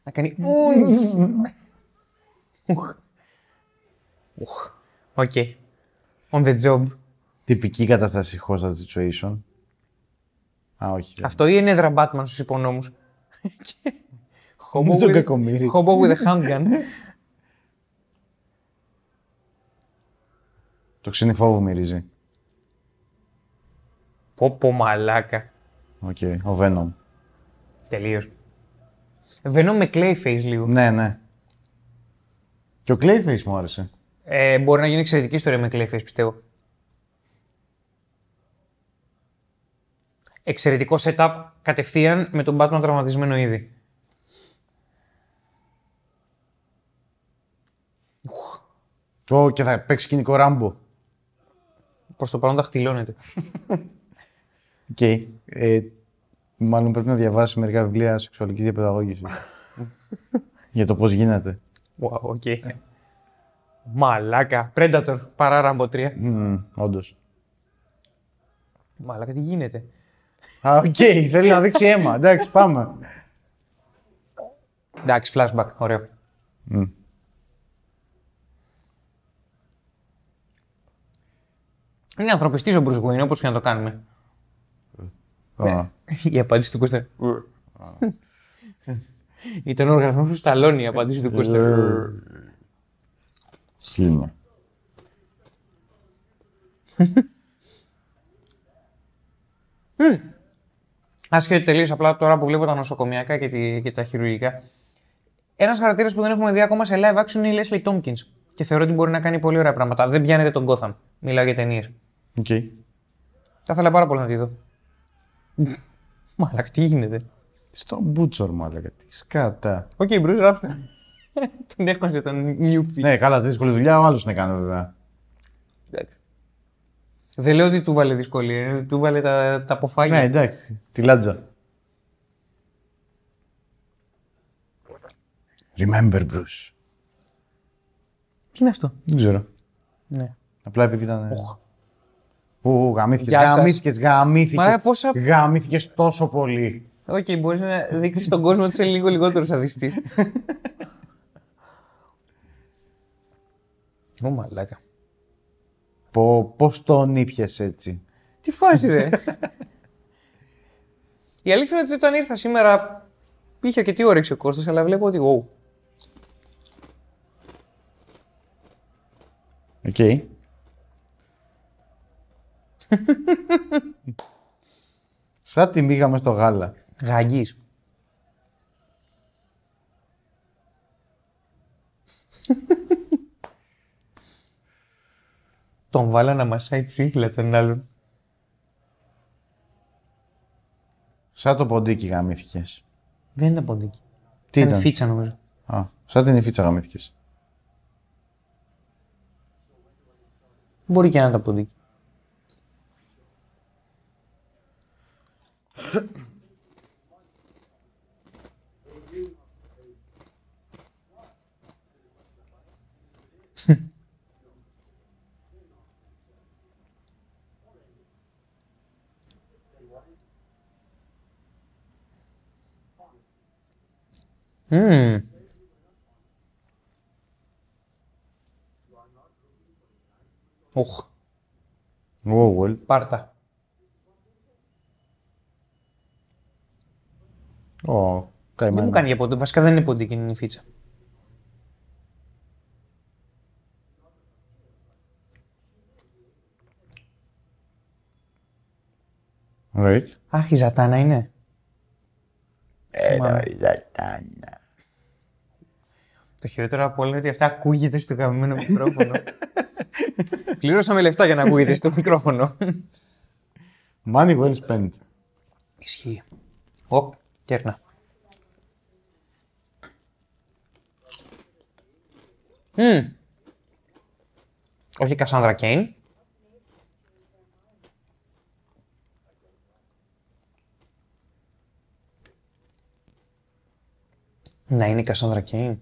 Να κάνει ούντς. Ουχ. Ουχ. Οκ. On the job. Τυπική κατάσταση hostage situation. Α, όχι. Αυτό ή είναι έδρα Batman στους υπονόμους. Hobo Με τον with, κακομοίρη. hobo with a handgun. Το ξύνη φόβο μυρίζει. πω πω μαλάκα. Οκ. Ο Venom. Τελείως. Βαίνω με Clayface λίγο. Ναι, ναι. Και ο Clayface μου άρεσε. Ε, μπορεί να γίνει εξαιρετική ιστορία με Clayface, πιστεύω. Εξαιρετικό setup κατευθείαν με τον Batman τραυματισμένο ήδη. Ω, και θα παίξει σκηνικό Ράμπο. Προς το παρόν δαχτυλώνεται. Οκ. Ε, μάλλον πρέπει να διαβάσει μερικά βιβλία σεξουαλικής διαπαιδαγώγησης. Για το πώς γίνεται. Wow, οκ. Μαλάκα. Predator παρά Rambo 3. Μμμ, όντως. Μαλάκα, τι γίνεται. Α, οκ. Θέλει να δείξει αίμα. Εντάξει, πάμε. Εντάξει, flashback. Ωραίο. Μμ. Είναι ανθρωπιστής ο Bruce Wayne, όπως και να το κάνουμε. Α, Η απάντηση του Κώστα. Ήταν ο οργασμός του Σταλόνι η απάντηση του Κώστα. Σύλλημα. Άσχετο τελείω απλά τώρα που βλέπω τα νοσοκομιακά και, τη, και τα χειρουργικά. Ένας χαρακτήρας που δεν έχουμε δει ακόμα σε live action είναι η Leslie Tompkins. Και θεωρώ ότι μπορεί να κάνει πολύ ωραία πράγματα. Δεν πιάνεται τον Gotham. Μιλάω για ταινίες. Οκ. Θα ήθελα πάρα πολύ να τη δω. Μαλακ, τι γίνεται; Στον Μπούτσορ, μάλακα. Τι σκάτα. Οκ, okay, Bruce, ράψτε. τον έχωσε τον Newfie. Ναι, καλά, δύσκολη δουλειά. Ο άλλος την έκανε, βέβαια. Εντάξει. Δεν λέω ότι του 'βαλε δυσκολία, είναι ότι του 'βαλε τα, τα αποφάγια. Ναι, εντάξει. Τη λάτζα. Remember, Bruce. Τι είναι αυτό; Δεν ξέρω. Ναι. Απλά επειδή ήταν. Οχ. Ου, γαμήθηκες, Γεια σας. γαμήθηκες, γαμήθηκες. Μα πόσα- Γαμήθηκες τόσο πολύ. Οκ, okay, μπορείς να δείξεις στον κόσμο ότι είσαι λίγο λιγότερος σαδιστή. Ω μαλάκα. Πω, πώς τον ήπιες έτσι; Τι φάση δε. Η αλήθεια είναι ότι όταν ήρθα σήμερα είχε αρκετή όρεξη ο Κώστας, αλλά βλέπω ότι wow. Οκ. Σαν τη μήγαμε στο γάλα. Γαγγής. Τον βάλα να μασάει τσίχλα τον άλλον. Σαν το ποντίκι γαμήθηκες. Δεν ήταν ποντίκι. Τι ήταν ήταν; φίτσα νομίζω. Α, σαν την υφίτσα γαμήθηκες. Μπορεί και να ήταν ποντίκι. Μμμ. Οχ, Wow, well. πάρτα. Ω, Δεν καημένο. μου κάνει για ποντίκι. Βασικά δεν είναι ποντίκι, είναι η φίτσα. Right. Αχ, η ζατάνα είναι. Θυμάμαι. Το χειρότερο από όλα είναι ότι αυτά ακούγεται στο γαμμένο μικρόφωνο. Πλήρωσαμε λεφτά για να ακούγεται στο μικρόφωνο. Money well spent. Ισχύει. Ω, κέρνα. Μμμ. Όχι Κασάνδρα Κέιν. Να είναι η Κασάνδρα Κέιν.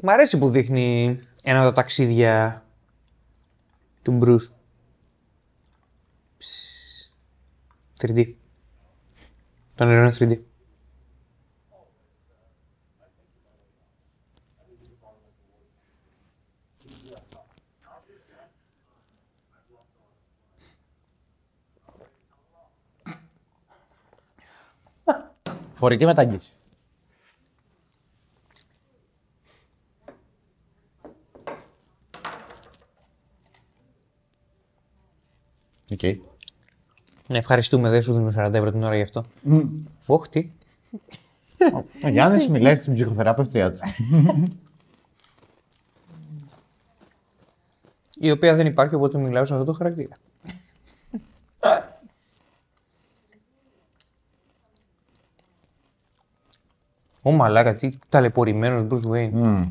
Μ' αρέσει που δείχνει ένα από τα ταξίδια του Μπρούς. Ψ. 3D. Το νερό είναι 3D. Φορητή μεταγγίση. Οκ. Ναι, ευχαριστούμε, δεν σου δίνουμε 40 ευρώ την ώρα γι' αυτό. Ωχ, τι. Ο Γιάννης μιλάει στην ψυχοθεράπευτριά του. Η οποία δεν υπάρχει, οπότε μιλάω σε αυτό το χαρακτήρα. Ω μαλάκα, τι ταλαιπωρημένος Bruce Wayne. Μμμ.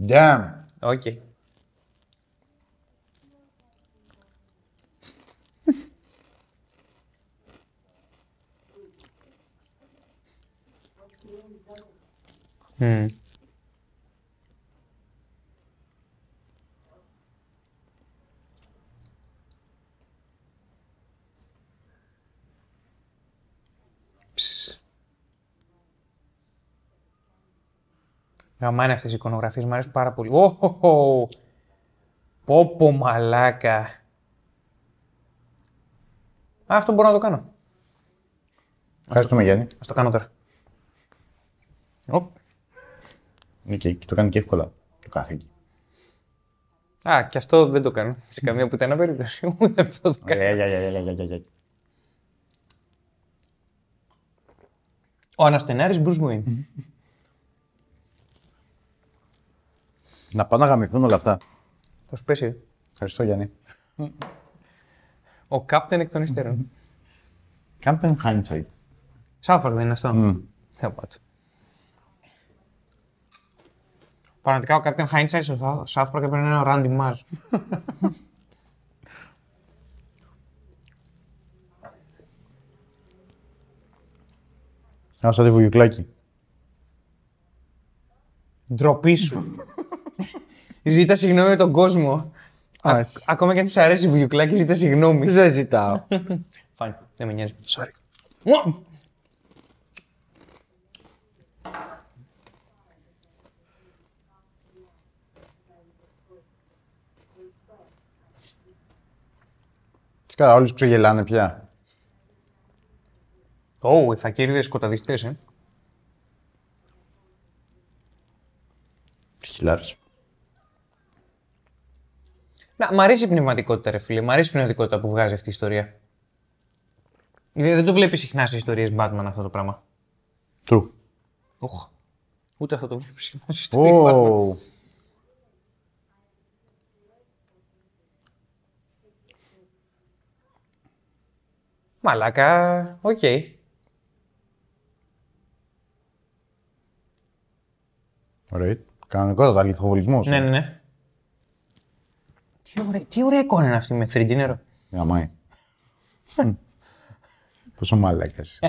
Damn. Οκ. Μμμ. Ψ. Γαμάνε αυτές οι εικονογραφίες, μου αρέσουν πάρα πολύ. Οχοχο! Πω πω μαλάκα. Α, αυτό μπορώ να το κάνω. Ευχαριστούμε Γιάννη. Ας το κάνω τώρα. Οπ. Οκ, και το κάνει και εύκολα. Το κάθε εκεί. Α, και αυτό δεν το κάνω. Σε καμία πουτάνα περίπτωση. Ούτε αυτό το κάνω. Ωραία, για, για, για, για, για, για. Ο Αναστενάρης Bruce Wayne. Να πάνε να γαμηθούν όλα αυτά. Το σπέσιο. Ευχαριστώ Γιάννη. Ο Captain εκ των υστέρων. Captain Hindsight. South Park δεν είναι αυτό; Μμ. Θα πάω έτσι. Πραγματικά ο Captain Hindsight στο South Park έπρεπε να είναι ο Randy Marsh. Α, σαν τη βουγιουκλάκι. Ντροπή σου. Ζήτα συγγνώμη τον κόσμο. Α- Α, ακόμα και αν της αρέσει η βουγιουκλάκι, ζήτα συγγνώμη. Δεν ζητάω. Fine, δεν με νοιάζει. Sorry. Μου! Σκάρα, όλοι σου ξεγελάνε πια. Ω, οι φακύριδες σκοταδιστές, ε. Χιλιάρες. Να, μ' αρέσει η πνευματικότητα, ρε φίλε. Μ' αρέσει η πνευματικότητα που βγάζει αυτή η ιστορία. Δεν, δεν το βλέπεις συχνά σε ιστορίες Batman αυτό το πράγμα. True. Οχ. Ούτε αυτό το βλέπεις συχνά σε ιστορίες Batman. Ω, Μαλάκα, οκ. Ωραία. Κανονικότατα, λιθοβολισμός. Ναι, ναι, ναι. Τι ωραία, τι ωραία εικόνα είναι αυτή με 3D νερό. Γαμάει. Μμ. Πόσο μαλάκας. Ε,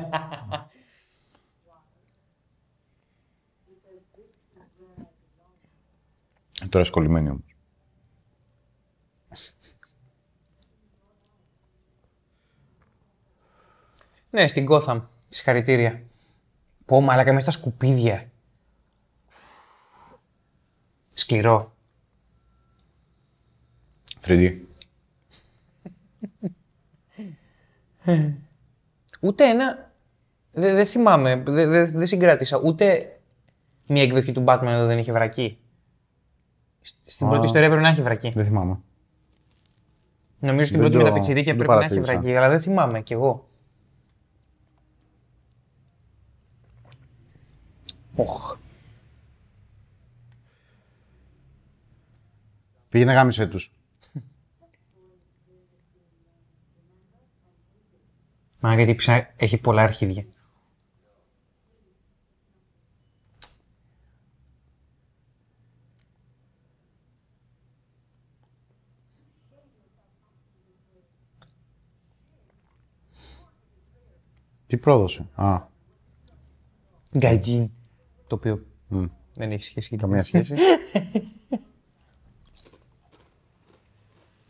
Τώρα σκαλωμένη όμως. Ναι, στην Gotham. Συγχαρητήρια. Πω, μαλάκα, μέσα στα σκουπίδια. Σκληρό. 3D. Ούτε ένα. Δεν δεν θυμάμαι, δεν δεν- δεν συγκράτησα. Ούτε μια εκδοχή του Batman εδώ δεν είχε βρακή. Στην Α. πρώτη ιστορία πρέπει να έχει βρακή. Δεν θυμάμαι. Νομίζω στην Δεν πρώτη το- μεταπηξιδίκια δεν το πρέπει να έχει παρατήρησα. βρακή, αλλά δεν θυμάμαι κι εγώ. Οχ. Πήγαινε γάμισε τους. Μα γιατί ψά... έχει πολλά αρχίδια. Τι πρόδωσε. Α, Γκαϊτζίν. Το οποίο μ, δεν έχει σχέση. καμία σχέση.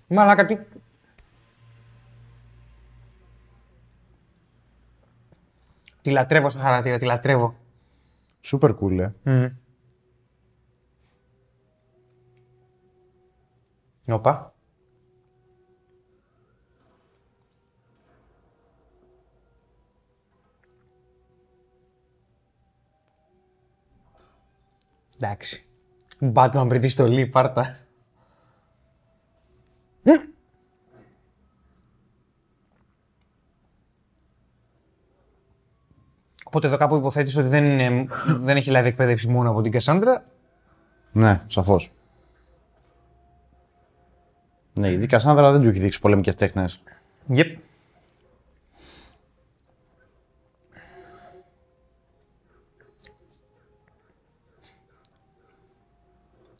Μαλάκα τι... Τη λατρεύω σαν χαρακτήρα, τη λατρεύω. Σούπερ cool, ε. Όπα. Εντάξει. Batman πριν τη στολή, πάρτα. Οπότε εδώ κάπου υποθέτεις ότι δεν, είναι, δεν έχει λάβει εκπαίδευση μόνο από την Κασάνδρα. Ναι, σαφώς. Ναι, η Κασάνδρα δεν του έχει δείξει πολεμικές τέχνες. Yep.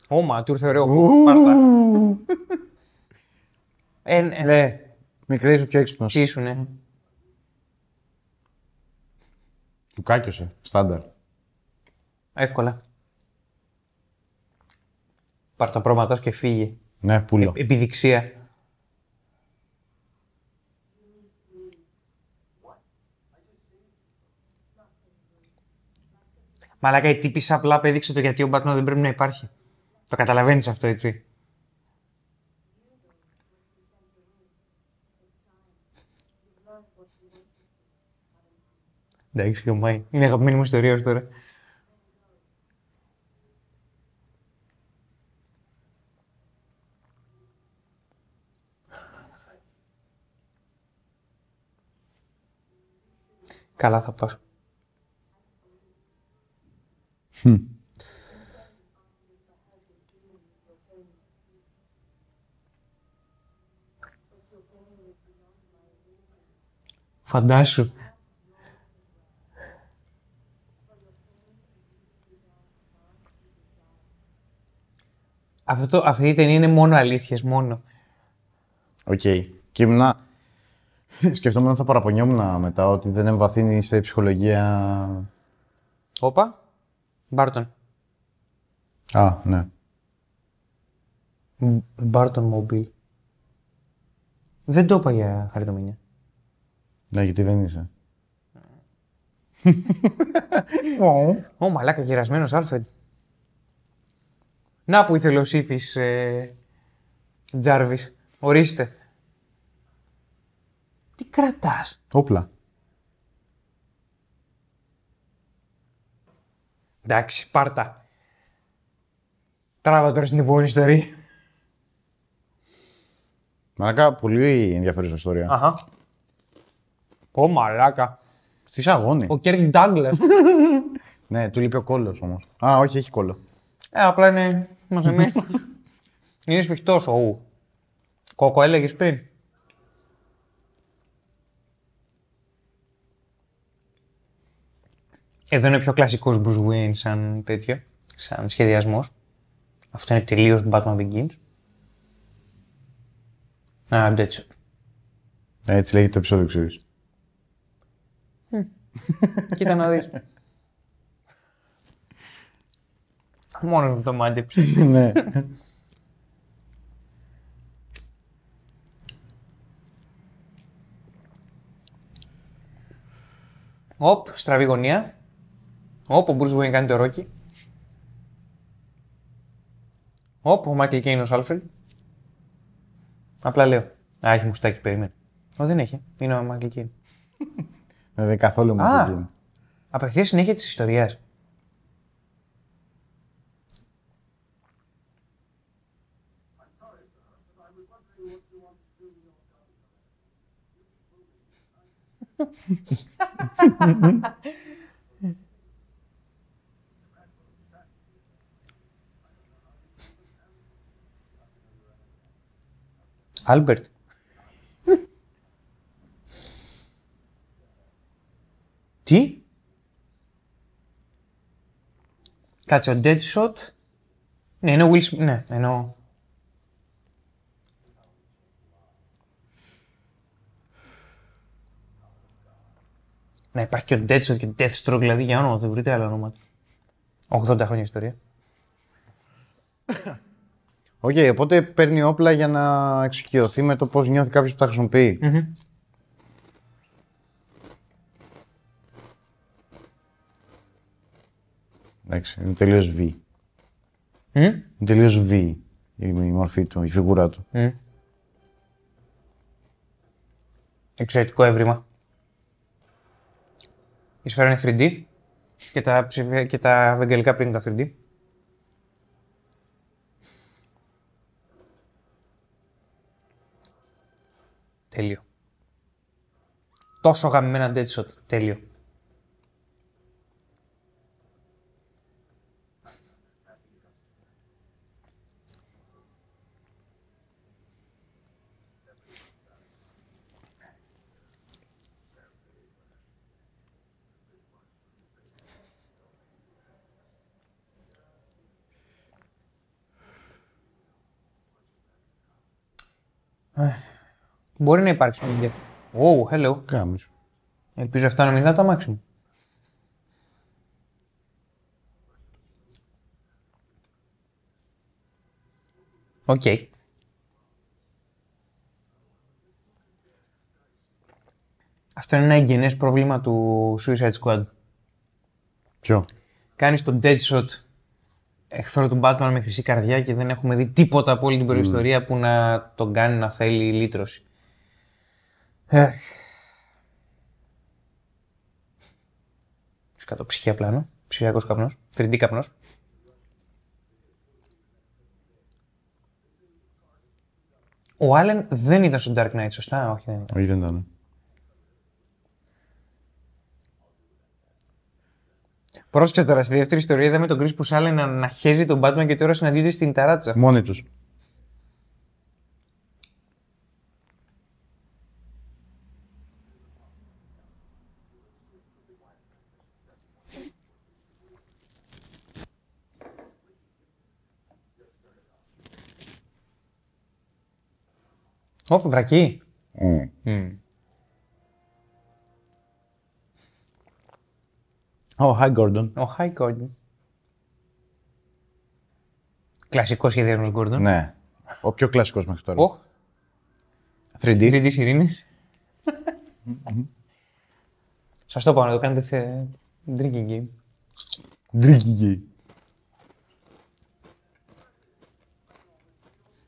Ωμα, του ήρθε ωραίο χώρο. Πάρτα. Ε, ε, Ναι, μικρή σου πιο έξυπνος. ψήσουνε. Του κάκιωσε, στάνταρ. Εύκολα. Πάρ' τα πρόβατά σου και φύγε. Ναι, πουλο. Επιδειξία. Μαλάκα η τύπης απλά απέδειξε το γιατί ο Batman δεν πρέπει να υπάρχει. Το καταλαβαίνεις αυτό, έτσι. Εντάξει, γαμάει. Είναι αγαπημένη μου ιστορία ως τώρα. Καλά θα πας. Φαντάσου. Αυτό, αυτή η ταινία είναι μόνο αλήθειες, μόνο. Οκ. Και ήμουνα... Σκεφτόμουν θα παραπονιόμουν μετά ότι δεν εμβαθύνει σε ψυχολογία... Όπα. Μπάρτον. Α, ναι. Burton mobile. Δεν το είπα για χαριτωμενιά. Ναι, γιατί δεν είσαι. Ω, μαλάκα, γερασμένος Άλφρεντ. Να που ήθελε ο Σύφης ε, Ορίστε. Τι κρατάς; Όπλα. Εντάξει, πάρτα. Τράβα τώρα στην υπόλοιπη ιστορία. Μαλάκα, πολύ ενδιαφέρουσα ιστορία. Αχα. Πω μαλάκα. Τι αγώνη. Ο Κέρκ Ντάγκλας. ναι, του λείπει ο κόλλος όμως. Α, όχι, έχει κόλλο. Ε, απλά είναι μαζεμένο. είναι σφιχτός ο Ου. Κόκο έλεγες πριν; Εδώ είναι πιο κλασικός Bruce Wayne σαν τέτοιο, σαν σχεδιασμός. Αυτό είναι τελείως Batman Begins. Α, Deadshot. Ε, Έτσι λέγεται το επεισόδιο, ξέρεις. Κοίτα να δεις. Μόνος μου το μάντεψε. ναι. Οπ, στραβή γωνία. Οπ, ο Bruce Wayne κάνει το ρόκι. Οπ, ο Michael Caine ως Alfred. Απλά λέω. Α, έχει μουστάκι, περίμενε. Ω, δεν έχει. Είναι ο Michael Caine. Δεν είναι καθόλου μου Α. εκεί. Απευθείας συνέχεια της ιστορίας. Άλφρεντ. Τι; Κάτσε, ο Deadshot. Ναι, είναι ο Will Smith. Ναι, εννοώ. Να υπάρχει και ο Deadshot και ο Deathstroke, δηλαδή για όνομα, δεν βρείτε άλλα ονόματα. 80 χρόνια ιστορία. Οκ, οπότε παίρνει όπλα για να εξοικειωθεί με το πώς νιώθει κάποιος που τα χρησιμοποιεί. Εντάξει, είναι τελείως β. Μμ. Είναι τελείως β η, η μορφή του, η φιγούρα του. Μμ. Εξαιρετικό εύρημα. Η σφαίρα είναι 3D και τα, ψηφια- και τα ευαγγελικά πριν τα 3D. Τέλειο. Τόσο γαμμένα Deadshot. Τέλειο. Μπορεί να υπάρξει μια διαφορά. Oh, hello. Κάμισο. Ελπίζω αυτά να μην είναι το αμάξι μου. Οκ. Αυτό είναι ένα εγγενές πρόβλημα του Suicide Squad. Ποιο; Κάνεις τον Deadshot εχθρό του Batman με χρυσή καρδιά και δεν έχουμε δει τίποτα από όλη την προϊστορία που να τον κάνει να θέλει λύτρωση. Εχ. Σκατό ψυχία πλάνο, ψηφιακός καπνός, 3D καπνός. Ο Άλεν δεν ήταν στο Dark Knight, σωστά, όχι δεν ήταν. Όχι, δεν ήταν. Πρόσεξε τώρα, στη δεύτερη ιστορία είδαμε τον Chris Πουσάλεν να, να χέζει τον Batman και τώρα συναντιούνται στην ταράτσα. Μόνοι τους. Ω, βρακή. Ω, hi Gordon. Ο High Gordon. Κλασικός σχεδιασμός Gordon. Ναι. Ο πιο κλασικός μέχρι τώρα. Οχ, 3D. 3D ειρήνης. Σας το είπα να το κάνετε σε drinking game. Drinking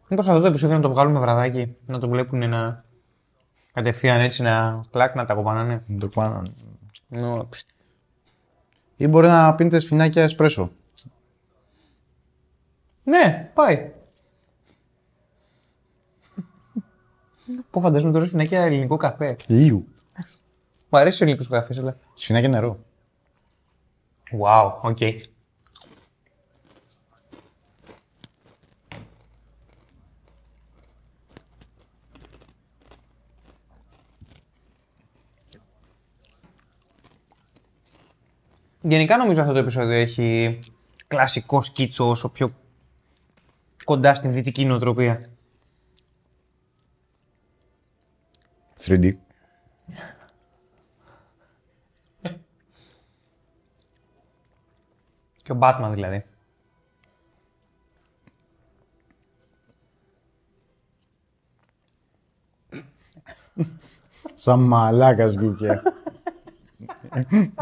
Μήπως αυτό το επεισόδιο να το βγάλουμε βραδάκι, να το βλέπουν να κατευθείαν έτσι να κλακ να τα κοπανάνε. Το πάνω. No, ψ. Ή μπορεί να πίνετε σφινάκια εσπρέσο. Ναι, πάει. Πω φαντάζομαι τώρα σφινάκια ελληνικό καφέ. Λίου. Μου αρέσει ο ελληνικός καφές, αλλά. Σφινάκια νερό. Wow, ok. Γενικά νομίζω αυτό το επεισόδιο έχει κλασικό σκίτσο όσο πιο κοντά στην δυτική νοοτροπία. 3D. Και ο Batman δηλαδή. Σαν μαλάκας βγήκε.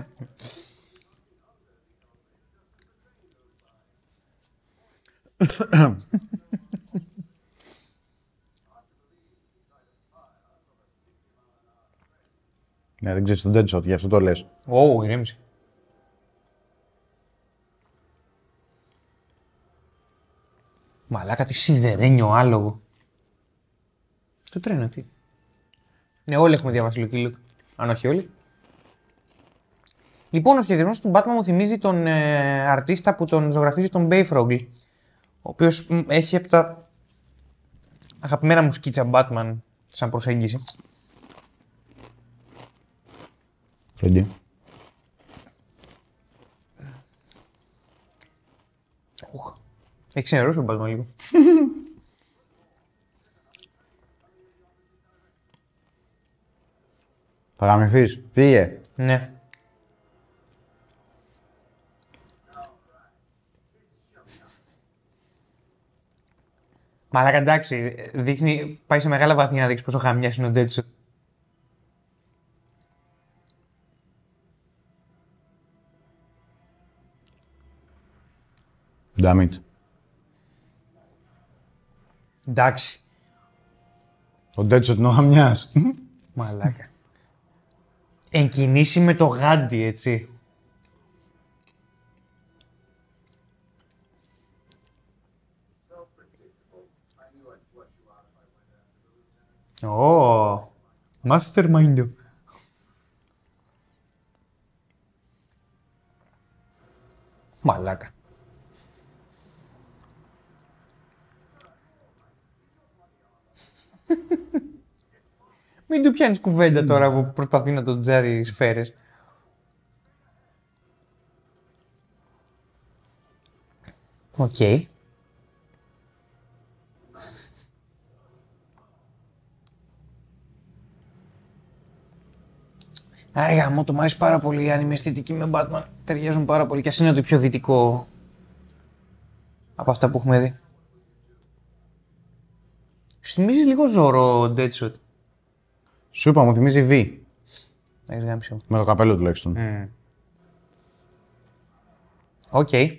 Ναι, δεν ξέρεις τον Deadshot, γι' αυτό το λες. Ω, ηρέμησε. Μαλάκα, τι σιδερένιο άλογο. Το τρένο, τι. Ναι, όλοι έχουμε διαβάσει Lucky Luke. Αν όχι όλοι. Λοιπόν, ο σχεδιασμός του Batman μου θυμίζει τον ε, αρτίστα που τον ζωγραφίζει τον Bayfrog. Ο οποίος έχει από τα αγαπημένα μου σκίτσα Batman σαν προσέγγιση. 3D. Ουχ. Έχεις ξενερώσει ο Batman λίγο. Θα γαμηθείς. Φύγε. ναι. Μαλάκα εντάξει, δείχνει, πάει σε μεγάλα βαθιά να δείξει πόσο χαμιάς είναι ο Deadshot. Damn it. Εντάξει. Ο Deadshot είναι ο γαμιάς. Μαλάκα. Εν κινήσει με το γάντι, έτσι. Ω, mastermind. Μαλάκα. Μην του πιάνεις κουβέντα τώρα που προσπαθεί να ντοτζάρει σφαίρες. Οκ. Άρα γάμα το, μου αρέσει πάρα πολύ η anime αισθητική με Batman. Ταιριάζουν πάρα πολύ και ας είναι το πιο δυτικό από αυτά που έχουμε δει. Σου θυμίζει λίγο Ζορό Deadshot; Σου είπα, μου θυμίζει V. Έχεις γάμισε μου. Με το καπέλο τουλάχιστον. Μμμ. Οκ. Ε,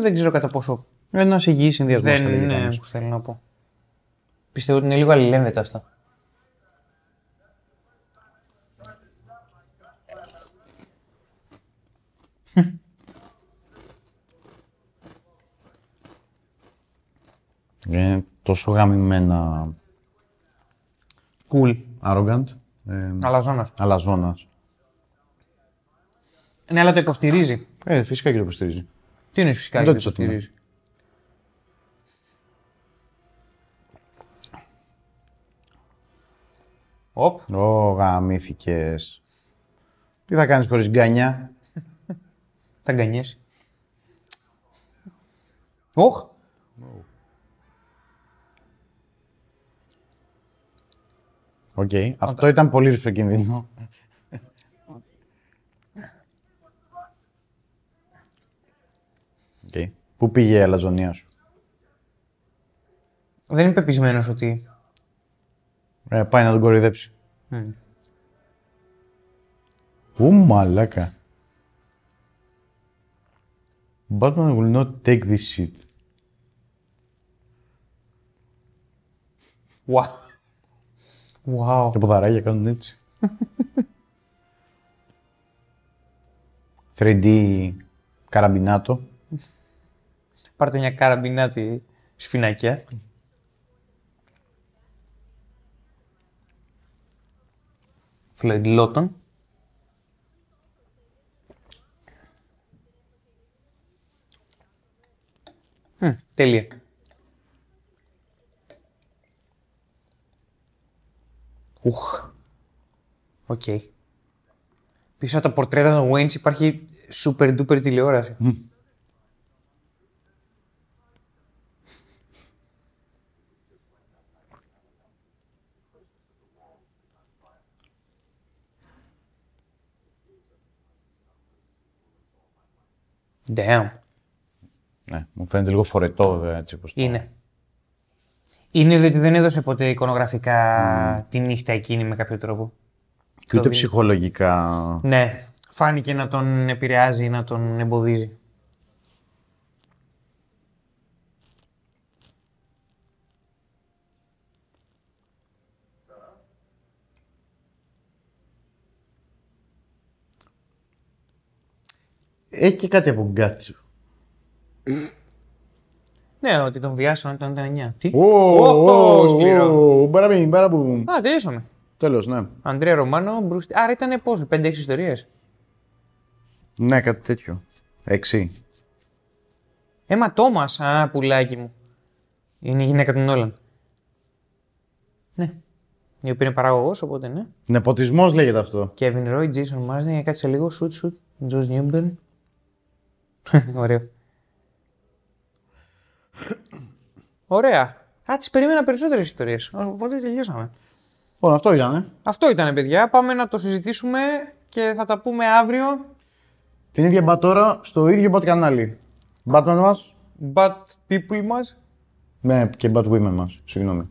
δεν ξέρω κατά πόσο Ένα υγιή συνδυασμός. δεν είναι που θέλω να πω. Πιστεύω ότι είναι λίγο αλληλένδετα αυτά. Είναι τόσο γαμημένα Cool. arrogant. Ε, Αλαζόνας. αλαζόνας. Ναι, αλλά το υποστηρίζει. Ε, φυσικά και το υποστηρίζει. Τι είναι φυσικά Δεν και το το τσοτούμε. υποστηρίζει; Οπ. Ω, γαμήθηκες. Τι θα κάνεις χωρίς γκάνια; Θα γκανιέσει. Οχ. Οκ. Αυτό ήταν πολύ ρηψοκίνδυνο. Οκ. Πού πήγε η αλαζονεία σου; Δεν είμαι πεπεισμένος ότι. Ε, πάει να τον κοροϊδέψει. Μμ. Ου, μαλάκα. Batman will not take this shit. Ουα. Wow. Τα ποδαράκια κάνουν έτσι. 3D καραμπινάτο. Πάρτε μια καραμπινάτη σφινάκια. Φλεντιλότον. Μμ, τέλεια. Ουχ. Οκ. Πίσω από τα πορτρέτα των Waynes υπάρχει super duper τηλεόραση. Damn. Ναι, μου φαίνεται λίγο φορετό βέβαια έτσι όπως το... Είναι. Είναι διότι δεν έδωσε ποτέ εικονογραφικά τη νύχτα εκείνη με κάποιο τρόπο. Και ούτε ψυχολογικά. Ναι, φάνηκε να τον επηρεάζει, να τον εμποδίζει. Έχει και κάτι από γκάτσου. Ναι, ότι τον βιάσανε όταν ήταν 9. Τι; Ω, Ω, ω, σκληρό. ω, Μπαραμπιν, μπαραμπου. Α, τελειώσαμε. Τέλος, ναι. Αντρέα Ρωμάνο, Μπρουστι. Άρα ήταν πόσο, 5-6 ιστορίες; Ναι, κάτι τέτοιο. Έξι. Έμα Τόμας, α, πουλάκι μου. Είναι η γυναίκα του Νόλαν. Ναι. Η οποία είναι παραγωγός, οπότε ναι. Νεποτισμός λέγεται αυτό. Kevin Roy, Jason Marsden, για κάτσε λίγο. Shoot, shoot. Josh Newburn. Ωραίο. Ωραία. Α, τις περίμενα περισσότερες ιστορίες. Οπότε τελειώσαμε. Λοιπόν, αυτό ήταν. Ε. Αυτό ήταν, παιδιά. Πάμε να το συζητήσουμε και θα τα πούμε αύριο. Την ίδια μπατόρα στο ίδιο bot κανάλι. Batman μας But people μας. ναι, και Batwomen μας. Συγγνώμη.